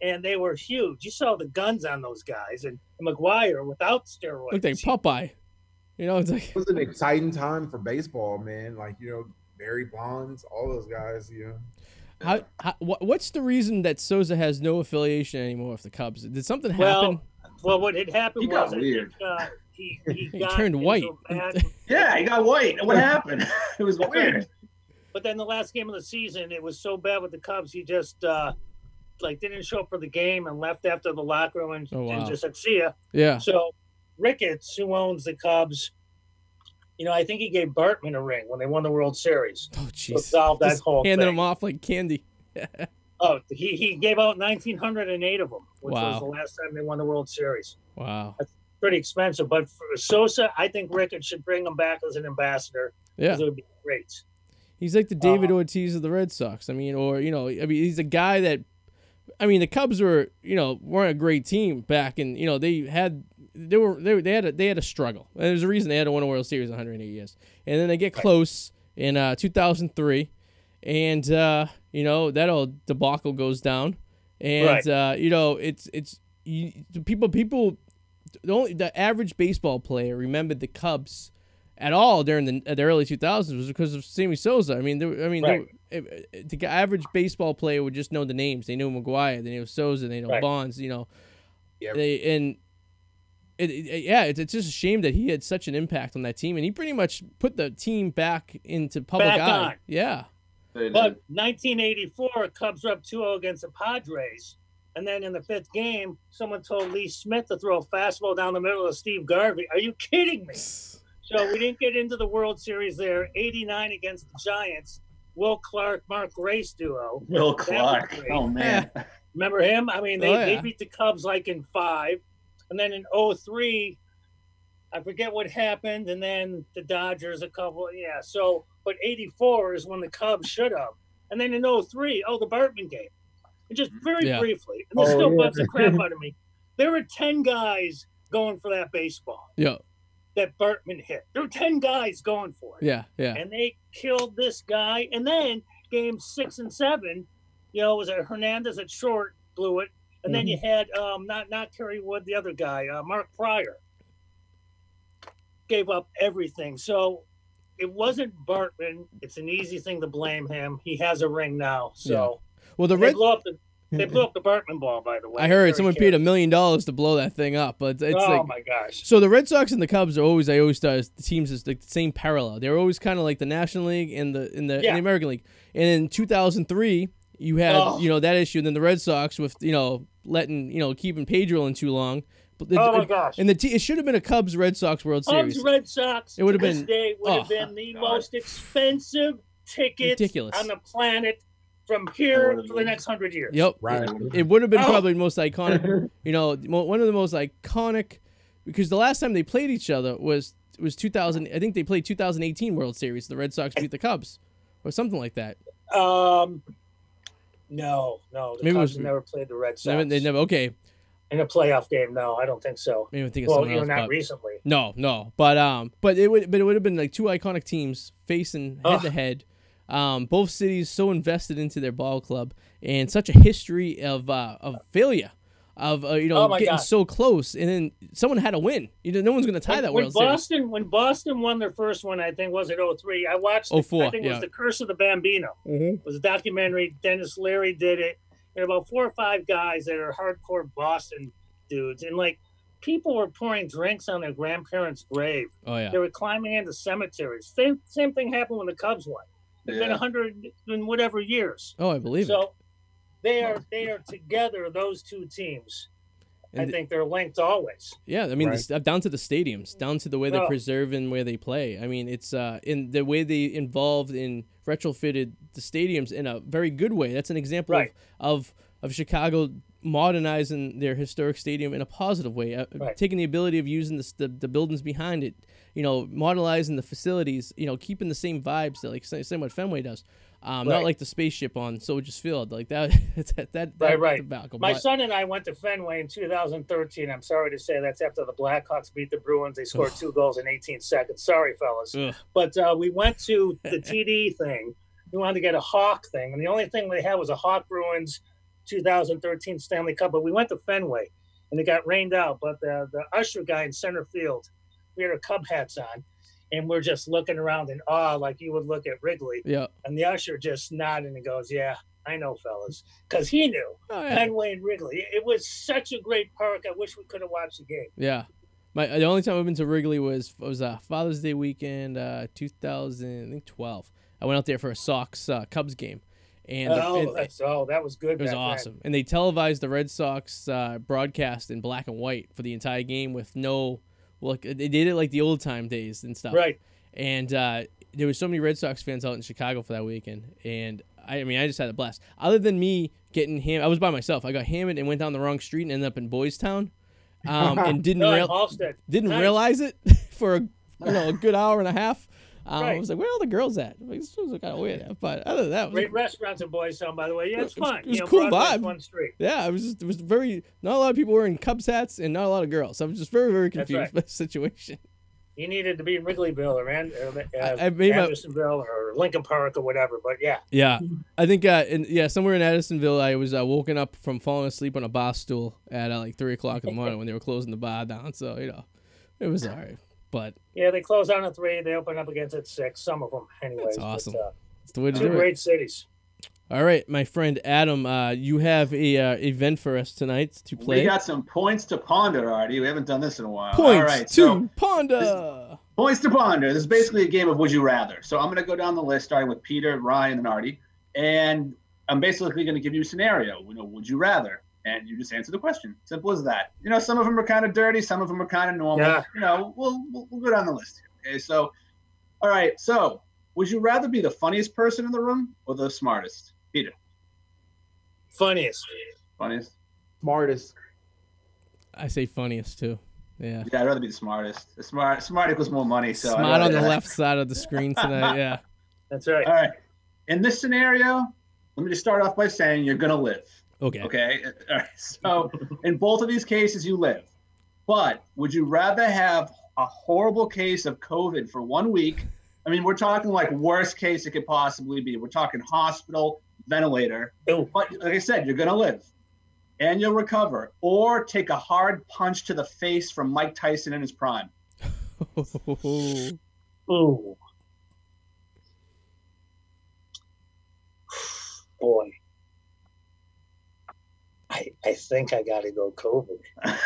S2: And they were huge. You saw the guns on those guys. And McGwire without steroids.
S1: looked like Popeye. You know, it's like
S4: It was an exciting time for baseball, man. Like you know, Barry Bonds, all those guys. You know,
S1: how, how what's the reason that Sosa has no affiliation anymore with the Cubs? Did something happen?
S2: Well, well what had happened
S3: He
S2: was I
S3: weird.
S2: think, uh, he, <laughs> he,
S1: He turned white. <laughs>
S3: Yeah, he got white. What happened? <laughs> it was weird.
S2: but then the last game of the season, it was so bad with the Cubs, he just uh, like didn't show up for the game and left after the locker room and,
S1: Oh, wow.
S2: and just said, "See ya."
S1: Yeah.
S2: So Ricketts, who owns the Cubs, you know, I think he gave Bartman a ring when they won the World Series.
S1: Oh jeez.
S2: solve that
S1: Just
S2: whole
S1: handing
S2: thing.
S1: them off like candy. <laughs>
S2: Oh, he, he gave out 1,908 of them, which
S1: Wow.
S2: was the last time they won the World Series.
S1: Wow.
S2: That's pretty expensive, but for Sosa, I think Ricketts should bring him back as an ambassador.
S1: Yeah.
S2: It would be great.
S1: He's like the David
S2: Uh,
S1: Ortiz of the Red Sox. I mean, or you know, I mean, he's a guy that, I mean, the Cubs were, you know, weren't a great team back, and you know, they had, they were, they, they had, a, they had a struggle. There's a reason they had to win a World Series in 180 years, and then they get close in uh, 2003, and uh, you know that old debacle goes down, and
S2: Right.
S1: uh, you know, it's it's you, people people, the only the average baseball player remembered the Cubs at all during the, the early 2000s was because of Sammy Sosa. I mean, there, I mean,
S2: Right.
S1: it- it- the average baseball player would just know the names. They knew McGwire, they knew Sosa, they know
S2: Right.
S1: Bonds. You know,
S4: Yeah.
S1: they and. It, it- yeah, it's, it's just a shame that he had such an impact on that team, and he pretty much put the team back into public
S2: Back
S1: eye.
S2: on.
S1: Yeah,
S2: But 1984, Cubs were up 2-0 against the Padres. And then in the fifth game, someone told Lee Smith to throw a fastball down the middle of Steve Garvey. Are you kidding me? <sighs> So we didn't get into the World Series there. 89 against the Giants. Will Clark, Mark Grace duo.
S3: Will Clark. Oh man. <laughs>
S2: Remember him? I mean, they,
S1: Oh, yeah.
S2: they beat the Cubs like in five. And then in 03, I forget what happened. And then the Dodgers a couple. Yeah. So, but 84 is when the Cubs should have. And then in 03, oh, the Bartman game. And just mm-hmm. very
S1: Yeah.
S2: briefly, and this
S4: Oh,
S2: still
S4: yeah.
S2: bugs the crap out of me. <laughs> There were 10 guys going for that baseball
S1: yeah,
S2: that Bartman hit. There were 10 guys going for it.
S1: yeah, yeah.
S2: And they killed this guy. And then game six and seven, You know, it was a Hernandez at short blew it, and then you
S1: Mm-hmm.
S2: had um, not not Kerry Wood, the other guy, uh, Mark Prior, gave up everything. So it wasn't Bartman. It's an easy thing to blame him. He has a ring now, so
S1: Well, the
S2: they
S1: red.
S2: blew up the they blew <laughs> up the Bartman ball. By the way,
S1: I heard
S2: Very
S1: someone paid a million dollars to blow that thing up, but it's
S2: oh
S1: like
S2: my gosh!
S1: So the Red Sox and the Cubs are always I always thought the teams is the same parallel. They're always kind of like the National League and the in the,
S2: Yeah.
S1: the American League. And in 2003, you had
S2: Oh.
S1: you know that issue. And then the Red Sox with you know letting you know keeping Pedro in too long. But the,
S2: Oh my gosh!
S1: and the t- it should have been a Cubs Red Sox World Series.
S2: Cubs
S1: Series.
S2: Red Sox.
S1: It would've
S2: this
S1: been-
S2: day would have
S1: oh,
S2: been the
S3: God.
S2: most expensive tickets
S1: Ridiculous.
S2: on the planet from here
S3: would've
S2: for the next hundred years.
S1: Yep.
S4: Right.
S1: It would have been
S2: Oh.
S1: probably the most iconic. <laughs> You know, one of the most iconic because the last time they played each other was was 2000. I think they played 2018 World Series. The Red Sox beat the Cubs or something like that.
S2: Um, no, no, the
S1: Maybe it
S2: Cubs
S1: was-
S2: have never played the Red Sox
S1: They, they never. Okay,
S2: in a playoff game. No, I don't think so.
S1: maybe think
S2: Well, you
S1: else.
S2: not
S1: but-
S2: recently.
S1: No, no, but um, but it would, but it would have been like two iconic teams facing head to head. Um, both cities so invested into their ball club and such a history of uh, of failure, of uh, you know
S2: Oh
S1: getting
S2: God.
S1: so close, and then someone had to win. You know, no one's going to tie
S2: When,
S1: that
S2: when
S1: World Series.
S2: Boston, when Boston won their first one, I think was it 03. I watched. The,
S1: 04,
S2: I think it
S1: yeah.
S2: was the Curse of the Bambino.
S1: Mm-hmm.
S2: It was a documentary. Denis Leary did it. And about four or five guys that are hardcore Boston dudes, and like people were pouring drinks on their grandparents' grave.
S1: Oh yeah,
S2: They were climbing into cemeteries. Same same thing happened when the Cubs won. It's been a hundred and whatever years.
S1: oh I believe it.
S2: So they are they are together. Those two teams. I
S1: And th-
S2: think they're linked always.
S1: Yeah, I mean,
S4: Right.
S1: the, down to the stadiums, down to the way they
S2: Oh.
S1: preserve and where they play. I mean, it's uh, in the way they involved in retrofitted the stadiums in a very good way. That's an example
S2: Right.
S1: of, of of Chicago modernizing their historic stadium in a positive way, uh,
S2: Right.
S1: taking the ability of using the, the the buildings behind it, you know, modernizing the facilities, you know, keeping the same vibes that like same, same what Fenway does. Um, not like the spaceship on Soldiers Field, like that. <laughs> that, that,
S2: Right,
S1: that
S2: right.
S1: tobacco,
S2: My
S1: but-
S2: son and I went to Fenway in 2013. I'm sorry to say that's after the Blackhawks beat the Bruins. They scored two goals in 18 seconds. Sorry, fellas.
S1: Ugh.
S2: But uh, we went to <laughs> the TD thing. We wanted to get a Hawk thing, and the only thing they had was a Hawk Bruins 2013 Stanley Cup. But we went to Fenway, and it got rained out. But the the usher guy in center field, we had our Cub hats on, and we're just looking around in awe, like you would look at Wrigley.
S1: yeah.
S2: And the usher just nodded and goes, "Yeah, I know, fellas," because he knew
S1: Oh, yeah.
S2: Fenway and Wrigley. It was such a great park. I wish we could have watched the game.
S1: Yeah. My the only time I've been to Wrigley was was uh, Father's Day weekend, uh, 2012. I went out there for a Sox uh, Cubs game, and, the-
S2: oh, that's, oh, that was good.
S1: it was
S2: back then.
S1: awesome. And they televised the Red Sox uh, broadcast in black and white for the entire game with no, well, like, they did it like the old time days and stuff.
S2: Right.
S1: And uh, there was so many Red Sox fans out in Chicago for that weekend, and I, I mean, I just had a blast. Other than me getting ham, I was by myself. I got hammered and went down the wrong street and ended up in Boys Town, um, and <laughs> didn't
S2: No,
S1: real, didn't
S2: Nice.
S1: realize it <laughs> for a you know a good hour and a half. Um, I was like, where are all the girls at? Like, this was kind of weird. But other than that, it was,
S2: Great restaurants in Boys Town, by the way. Yeah, it's
S1: It was-
S2: fun.
S1: it was
S2: you know,
S1: cool
S2: Broadway's
S1: vibe.
S2: One street.
S1: yeah, it was just it was very not a lot of people wearing Cubs hats and not a lot of girls. So I was just very very confused
S2: right.
S1: by the situation. <laughs>
S2: You needed to be in Wrigleyville or, An- uh,
S1: I- I made my-
S2: or Lincoln Park or whatever. But yeah,
S1: Yeah, I think uh, in, yeah somewhere in Addisonville, I was uh, woken up from falling asleep on a bar stool at uh, like three o'clock in the <laughs> morning when they were closing the bar down. So you know, it was alright. But
S2: yeah, they close down at three. They open up against at six. Some of them, anyways.
S1: That's awesome.
S2: But, uh,
S1: it's the way to
S2: two
S1: do it.
S2: great cities.
S1: All right, my friend Adam, uh, you have a uh, event for us tonight to play.
S3: We got some points to ponder, Artie. We haven't done this in a while.
S1: Points
S3: All right,
S1: to
S3: so
S1: ponder.
S3: points to ponder. This is basically a game of Would You Rather. So I'm going to go down the list, starting with Peter, Ryan, and Artie, and I'm basically going to give you a scenario. You know, would you rather? And you just answer the question. Simple as that. You know, some of them are kind of dirty, some of them are kind of normal.
S2: Yeah.
S3: You know, we'll, we'll we'll go down the list. Here, okay, so, all right. So, would you rather be the funniest person in the room or the smartest? Peter,
S2: Funniest.
S3: funniest.
S4: Smartest.
S1: I say funniest too. Yeah.
S3: Yeah, I'd rather be the smartest. The smart smart equals more money. So
S1: Smart on
S3: rather-
S1: the left side of the screen tonight. <laughs> Yeah.
S2: That's right.
S3: All right. In this scenario, let me just start off by saying you're gonna live.
S1: Okay.
S3: Okay. All right. <laughs> So in both of these cases, you live. But would you rather have a horrible case of COVID for one week? I mean, we're talking like worst case it could possibly be. We're talking hospital, ventilator,
S2: Ew.
S3: but like I said, you're gonna live and you'll recover, or take a hard punch to the face from Mike Tyson in his prime. <laughs>
S2: Ooh. Boy. I I think I gotta go COVID. <laughs>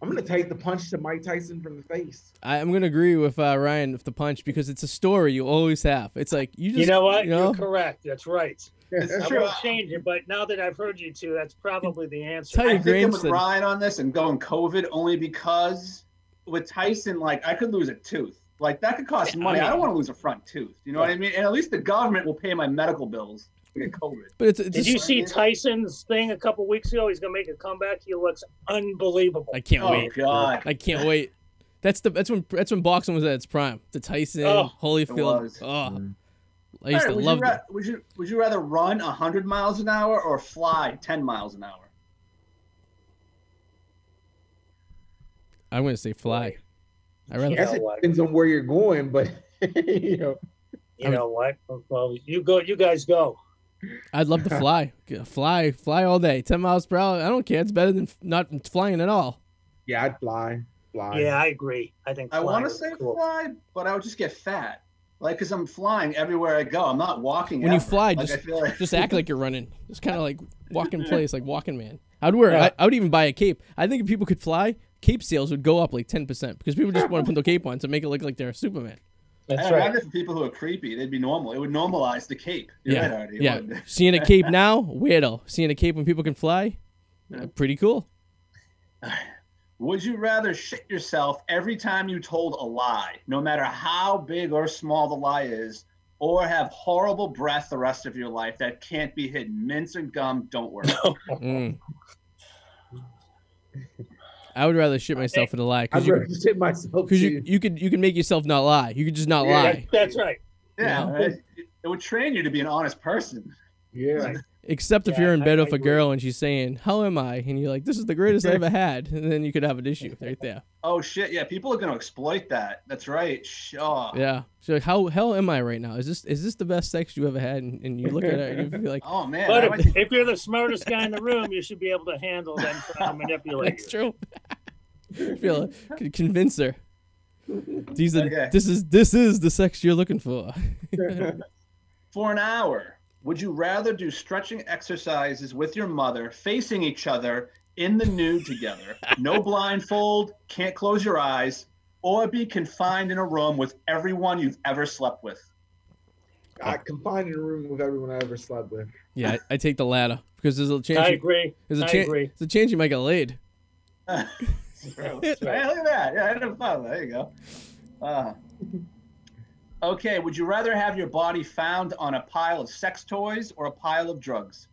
S4: I'm gonna take the punch to Mike Tyson from the face.
S1: I, I'm gonna agree with uh, Ryan with the punch because it's a story you always have. It's like you just
S2: You know what?
S1: You know?
S2: You're correct. That's right. <laughs>
S3: It's
S2: I
S3: true.
S2: won't change it, but now that I've heard you two, that's probably the answer.
S1: Tell you-
S3: I think I'm with Ryan on this and going COVID only because with Tyson, like I could lose a tooth. Like that could cost
S2: Yeah, I
S3: money. I, don't want to lose a front tooth. You know what I mean? And at least the government will pay my medical bills to get <laughs> COVID.
S1: But it's, it's
S2: Did
S1: just-
S2: you see Tyson's thing a couple weeks ago? He's gonna make a comeback. He looks unbelievable.
S1: I can't
S3: Oh
S1: wait.
S3: God.
S1: I can't wait. That's the that's when that's when boxing was at its prime. The Tyson,
S2: Oh,
S1: Holyfield.
S3: was.
S1: Oh,
S4: Mm.
S1: I used
S3: All right,
S1: to
S3: would,
S1: love
S3: you ra-
S1: them.
S3: would you would you rather run hundred miles an hour or fly ten miles an hour?
S1: I'm gonna say fly. I rather.
S2: You
S4: Guess it
S2: what?
S4: depends on where you're going, but <laughs> you know,
S2: You know what? Well, you go. You guys go.
S1: I'd love to fly. Fly, fly all day. Ten miles per hour. I don't care. It's better than not flying at all.
S4: yeah, I'd fly, fly.
S2: Yeah, I agree. I think.
S3: I want to say
S2: cool.
S3: fly, but I would just get fat. Like, cause I'm flying everywhere I go. I'm not walking.
S1: When you fly,
S3: Like,
S1: just
S3: feel like
S1: just act like you're running. Just kind of like walk in <laughs> place, like walking man. I'd wear.
S2: Yeah.
S1: I, I would even buy a cape. I think if people could fly, cape sales would go up like ten percent because people just want to put the cape on to make it look like they're a Superman.
S2: That's
S3: I
S2: right.
S3: for people who are creepy, they'd be normal. It would normalize the cape. You're
S1: Yeah,
S3: right, Artie,
S1: Yeah, seeing a cape <laughs> now, weirdo. Seeing a cape when people can fly, uh, pretty cool. <sighs>
S3: Would you rather shit yourself every time you told a lie, no matter how big or small the lie is, or have horrible breath the rest of your life that can't be hidden? Mints and gum don't work. <laughs>
S1: Mm. I would rather shit myself in a lie
S4: I'd
S1: because you,
S4: rather shit myself
S1: because you, you could you can make yourself not lie. You could just not
S3: Yeah,
S1: lie.
S2: That's right.
S3: Yeah,
S1: Yeah.
S3: right? it would train you to be an honest person.
S4: yeah,
S2: Right.
S1: Except if you're in bed
S2: I
S1: with a
S2: agree.
S1: girl and she's saying, "How am I?" and you're like, "This is the greatest I ever <laughs> had," and then you could have an issue right there.
S3: Oh shit, yeah, people are gonna exploit that. That's right. Sh- Oh,
S1: Yeah. So like, how hell am I right now? Is this is this the best sex you ever had? And, and you look at it and you feel like, <laughs>
S3: oh man.
S2: But if, if you're the smartest guy in the room, you should be able to handle them trying to manipulate
S1: that's
S2: you.
S1: true. <laughs> feel like, convince her. These are
S3: Okay.
S1: this is this is the sex you're looking for.
S3: For an hour, would you rather do stretching exercises with your mother facing each other in the nude together, no <laughs> blindfold, can't close your eyes, or be confined in a room with everyone you've ever slept with?
S4: I confined in a room with everyone I ever slept with.
S1: yeah, I, I take the latter because there's a chance.
S2: I
S1: You,
S2: agree.
S1: there's a
S2: I
S1: chance.
S2: agree.
S1: There's a chance you might get laid. <laughs>
S3: Hey, look at that. Yeah, I never thought of that. There you go. Uh, <laughs> okay, would you rather have your body found on a pile of sex toys or a pile of drugs?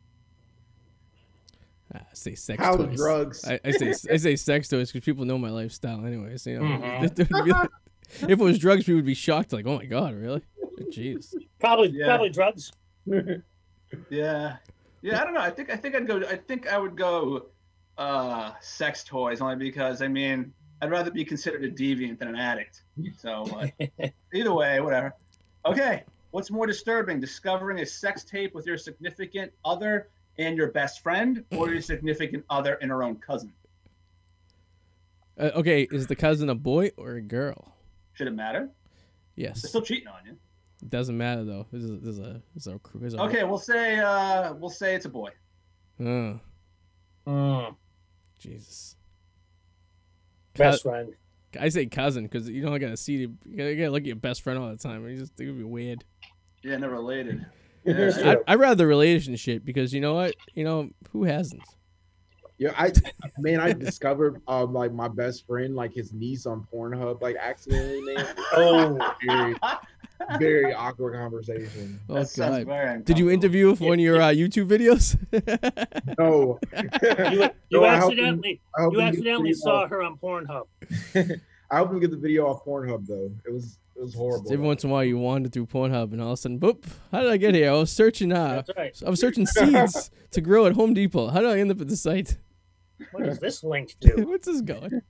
S1: I say sex
S4: How
S1: toys.
S4: drugs?
S1: I, I say I say sex toys because people know my lifestyle, anyways. You know, <laughs>
S2: Mhm.
S1: They would be like- if it was drugs, people would be shocked. Like, oh my god, really? Jeez.
S2: Probably,
S3: Yeah.
S2: probably drugs. <laughs>
S3: Yeah. Yeah, I don't know. I think I think I'd go I think I would go uh sex toys only because I mean I'd rather be considered a deviant than an addict. So but <laughs> either way, whatever. Okay. What's more disturbing, discovering a sex tape with your significant other and your best friend, or your significant other and her own cousin?
S1: Uh, okay, is the cousin a boy or a girl?
S3: Should it matter?
S1: Yes.
S3: They're still cheating on you.
S1: It doesn't matter though. This is, this is a this is a, this is a
S3: Okay, we'll say uh we'll say it's a boy.
S1: Oh,
S2: Mm,
S1: Jesus.
S2: Best friend.
S1: I say cousin because you don't gotta see you gotta, you gotta look at your best friend all the time. You just it would be weird.
S3: Yeah, never related. <laughs>
S2: Yeah.
S3: Yeah.
S1: I I rather the relationship because you know what you know who hasn't.
S4: Yeah, I man, I discovered um like my best friend, like his niece on Pornhub, like accidentally, man. <laughs>
S2: Oh,
S4: Very, very awkward conversation.
S1: Oh
S3: That sounds
S1: god.
S3: very
S1: Did you
S3: uncomfortable.
S1: interview for one of your uh, YouTube videos? <laughs>
S4: No, <laughs>
S2: you, you
S4: No, I him-
S2: accidentally,
S4: I
S2: you
S4: him get the
S2: accidentally saw
S4: off-
S2: her on Pornhub. <laughs>
S4: I hope we get the video off Pornhub though. It was it was horrible.
S1: Every once in a while, you wander through Pornhub, and all of a sudden, boop! How did I get here? I was searching. Uh,
S2: That's right.
S1: I was searching seeds to grow at Home Depot. How did I end up at the site?
S2: What does this link do?
S1: What's this going?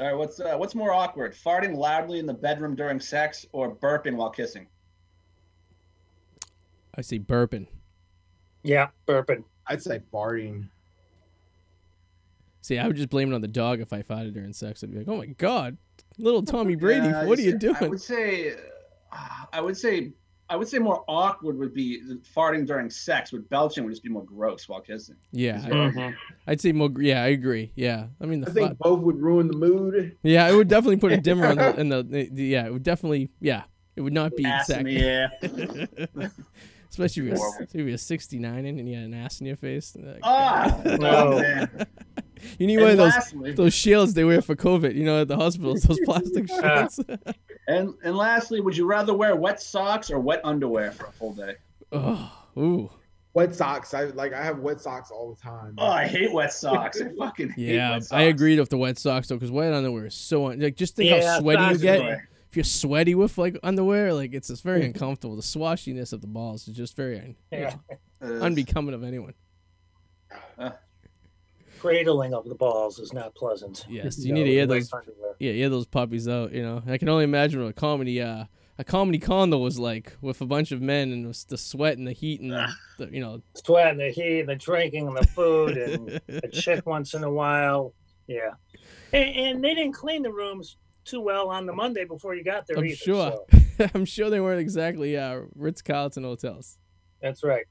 S3: All right, what's uh, what's more awkward, farting loudly in the bedroom during sex or burping while kissing?
S1: I say burping.
S2: Yeah, burping.
S4: I'd say farting.
S1: See, I would just blame it on the dog if I farted during sex. I'd be like, "Oh my god, little Tommy <laughs> Brady,
S3: Yeah,
S1: what are you doing?"
S3: I would say, uh, I would say, I would say more awkward would be farting during sex. With belching would just be more gross while kissing.
S1: Yeah, I,
S2: Mhm.
S1: I'd say more. Yeah, I agree. Yeah, I mean the.
S4: I think
S1: fa-
S4: both would ruin the mood.
S1: yeah, it would definitely put a dimmer on the, <laughs> in the, the, the- Yeah, it would definitely. Yeah, it would not be
S3: Ass
S1: sex.
S3: in the air. <laughs> <laughs>
S1: Especially if you're, if you're a 69 and you had an ass in your face. Like,
S3: Ah,
S2: No.
S3: oh, man.
S1: You need
S3: And
S1: one of those
S3: lastly,
S1: those shields they wear for COVID. You know, at the hospitals, those <laughs> plastic shields. <laughs>
S3: and and lastly, would you rather wear wet socks or wet underwear for a full day?
S1: oh, ooh,
S4: Wet socks. I like. I have wet socks all the time.
S3: Oh, I hate wet socks. I fucking hate
S1: yeah,
S3: wet socks.
S1: I agreed with the wet socks though, because wet underwear is so un- like just think
S2: Yeah,
S1: how sweaty you get.
S2: are-
S1: If you're sweaty with like underwear, like it's just very uncomfortable. The swashiness of the balls is just very un-
S2: Yeah.
S1: know, <laughs>
S3: Uh,
S1: unbecoming of anyone.
S2: Cradling of the balls is not pleasant.
S1: Yes, <laughs> you need to hear those.
S2: underwear.
S1: Yeah, yeah, those puppies out. You know, I can only imagine what a comedy, uh, a comedy condo was like with a bunch of men and was the sweat and the heat and the, the you know.
S2: Sweat and the heat, and the drinking and the food, and a <laughs> chick once in a while. Yeah, and, and they didn't clean the rooms too well on the Monday before you got there
S1: I'm
S2: either.
S1: sure.
S2: so <laughs>
S1: I'm sure they weren't exactly uh, Ritz Carlton hotels.
S2: that's right.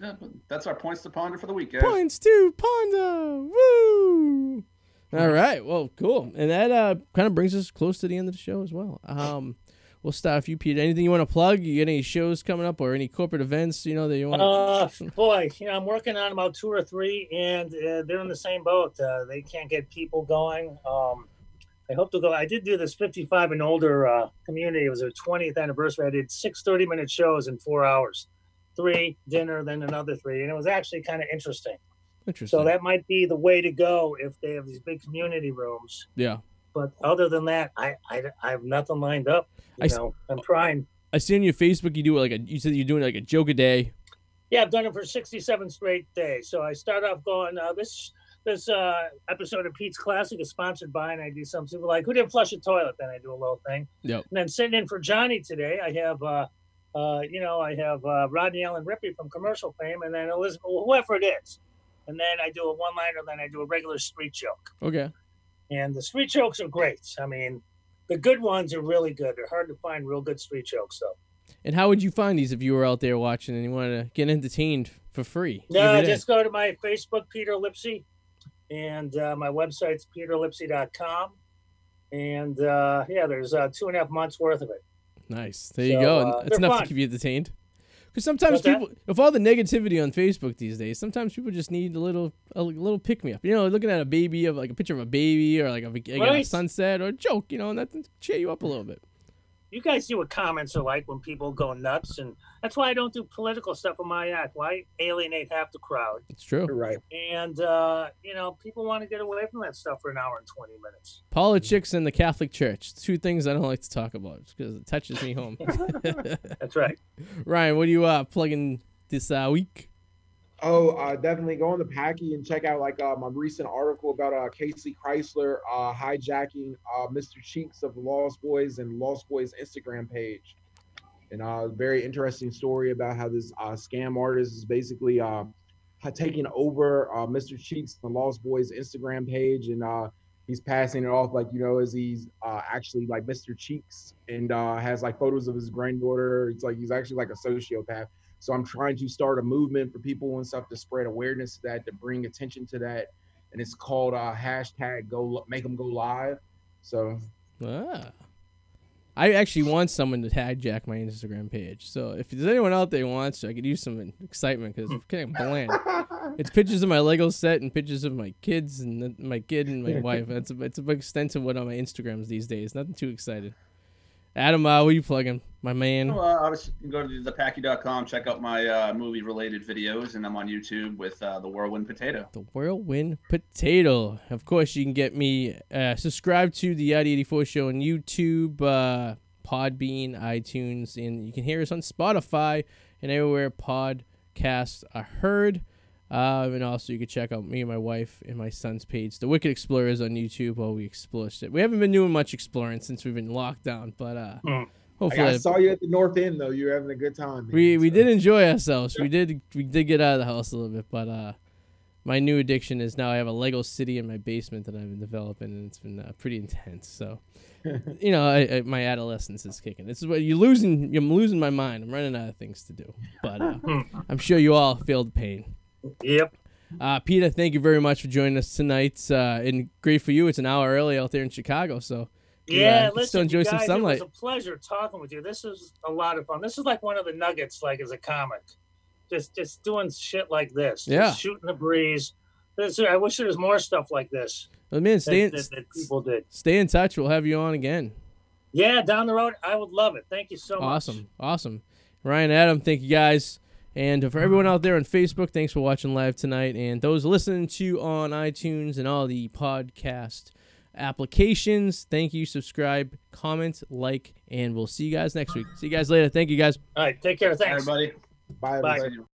S3: Yeah, but that's our points to ponder for the week, guys.
S1: Points to Ponder. Woo! All right. Well, cool. And that uh, kind of brings us close to the end of the show as well. Um, we'll start with you, Pete. Anything you want to plug? You get any shows coming up or any corporate events? You know that you want. To...
S2: Uh, <laughs> boy, you know, I'm working on about two or three, and uh, they're in the same boat. Uh, they can't get people going. Um, I hope to go. I did do this 55 and older uh, community. It was a 20th anniversary. I did six 30 minute shows in four hours, three dinner, then another three, and it was actually kind of interesting.
S1: Interesting.
S2: So that might be the way to go if they have these big community rooms.
S1: yeah.
S2: But other than that, I I, I have nothing lined up. You
S1: I
S2: know, I'm trying.
S1: I see on your Facebook you do like a. You said you're doing like a joke a day.
S2: Yeah, I've done it for 67 straight days. So I start off going, uh, this this uh, episode of Pete's Classic is sponsored by, and I do something like, who didn't flush a toilet? Then I do a little thing.
S1: Yep.
S2: And then sitting in for Johnny today, I have, uh, uh, you know, I have uh, Rodney Allen Rippy from commercial fame, and then Elizabeth, whoever it is. And then I do a one liner, then I do a regular street joke.
S1: Okay.
S2: And the street jokes are great. I mean, the good ones are really good. They're hard to find real good street jokes, though.
S1: And how would you find these if you were out there watching and you wanted to get entertained for free?
S2: No, just go to my Facebook, Peter Lipsey, and uh, my website's peterlipsey.com. And uh, yeah, there's uh, two and a half months worth of it.
S1: Nice. There you go.
S2: uh,
S1: It's enough
S2: fun.
S1: to keep you entertained. Because sometimes
S2: What's that?
S1: people, with all the negativity on Facebook these days, sometimes people just need a little, a little pick me up. You know, looking at a baby of like a picture of a baby or like a, like a sunset or a joke. You know, and that cheer you up a little bit.
S2: You guys see what comments are like when people go nuts, and that's why I don't do political stuff on my act. Why alienate half the crowd?
S1: It's true.
S4: You're Right.
S2: And uh, you know, people want to get away from that stuff for an hour and twenty minutes.
S1: Politics and the Catholic Church. Two things I don't like to talk about because it touches me home. <laughs>
S2: That's right. <laughs>
S1: Ryan, what are you uh, plugging this uh, week?
S4: Oh, uh, definitely go on the Packy and check out like uh, my recent article about uh, Casey Chrysler uh, hijacking uh, Mr. Cheeks of Lost Boyz and Lost Boyz Instagram page. And uh, very interesting story about how this scam artist is basically taking over Mr. Cheeks, the Lost Boyz Instagram page, and he's passing it off like you know as he's actually like Mr. Cheeks and has like photos of his granddaughter. It's like he's actually like a sociopath. So I'm trying to start a movement for people and stuff to spread awareness to that, to bring attention to that, and it's called uh, hashtag Go Make Them Go Live. So
S1: Ah. I actually want someone to hijack my Instagram page. So if there's anyone out there who wants to, I could use some excitement because it's kind of bland. <laughs> It's pictures of my Lego set and pictures of my kids and my kid and my <laughs> wife. It's a, it's a big extent of what on my Instagrams these days. Nothing too excited. Adam, uh, what are you plugging? My man.
S3: Well, uh, obviously, you can go to thepacky.com, check out my uh, movie related videos, and I'm on YouTube with uh, The Whirlwind Potato.
S1: The Whirlwind Potato. Of course, you can get me uh, subscribe to the Arty 84 show on YouTube, uh, Podbean, iTunes, and you can hear us on Spotify and everywhere podcasts are heard. Uh, and also, you can check out me and my wife and my son's page, The Wicked Explorers, on YouTube while we explore shit. We haven't been doing much exploring since we've been locked down, but uh,
S2: Mm.
S1: Hopefully,
S4: I saw you at the North End though. You were having a good time. man,
S1: we we
S4: so.
S1: did enjoy ourselves. We did we did get out of the house a little bit, but uh, my new addiction is now I have a Lego city in my basement that I've been developing, and it's been uh, pretty intense. So, <laughs> you know, I, I, my adolescence is kicking. This is what you're losing. I'm losing my mind. I'm running out of things to do, but uh, I'm sure you all feel the pain.
S2: Yep.
S1: Uh, Peter, thank you very much for joining us tonight. Uh, and great for you. It's an hour early out there in Chicago, so uh,
S2: Yeah,
S1: can
S2: listen,
S1: still enjoy
S2: you
S1: some
S2: guys,
S1: sunlight.
S2: It was a pleasure talking with you. This is a lot of fun. This is like one of the nuggets, like as a comic, just just doing shit like this. just
S1: Yeah.
S2: shooting the breeze. This, I wish there was more stuff like this
S1: Well, man, stay in,
S2: that, that, that people did.
S1: stay in touch. We'll have you on again.
S2: Yeah, down the road, I would love it. Thank you so much.
S1: Awesome, awesome. Ryan, Adam, thank you guys. And for everyone out there on Facebook, thanks for watching live tonight. And those listening to on iTunes and all the podcast applications, thank you. Subscribe, comment, like, and we'll see you guys next week. See you guys later. Thank you guys.
S2: All right, take care. Thanks.
S3: Everybody.
S4: Bye.
S2: Bye.
S4: everybody.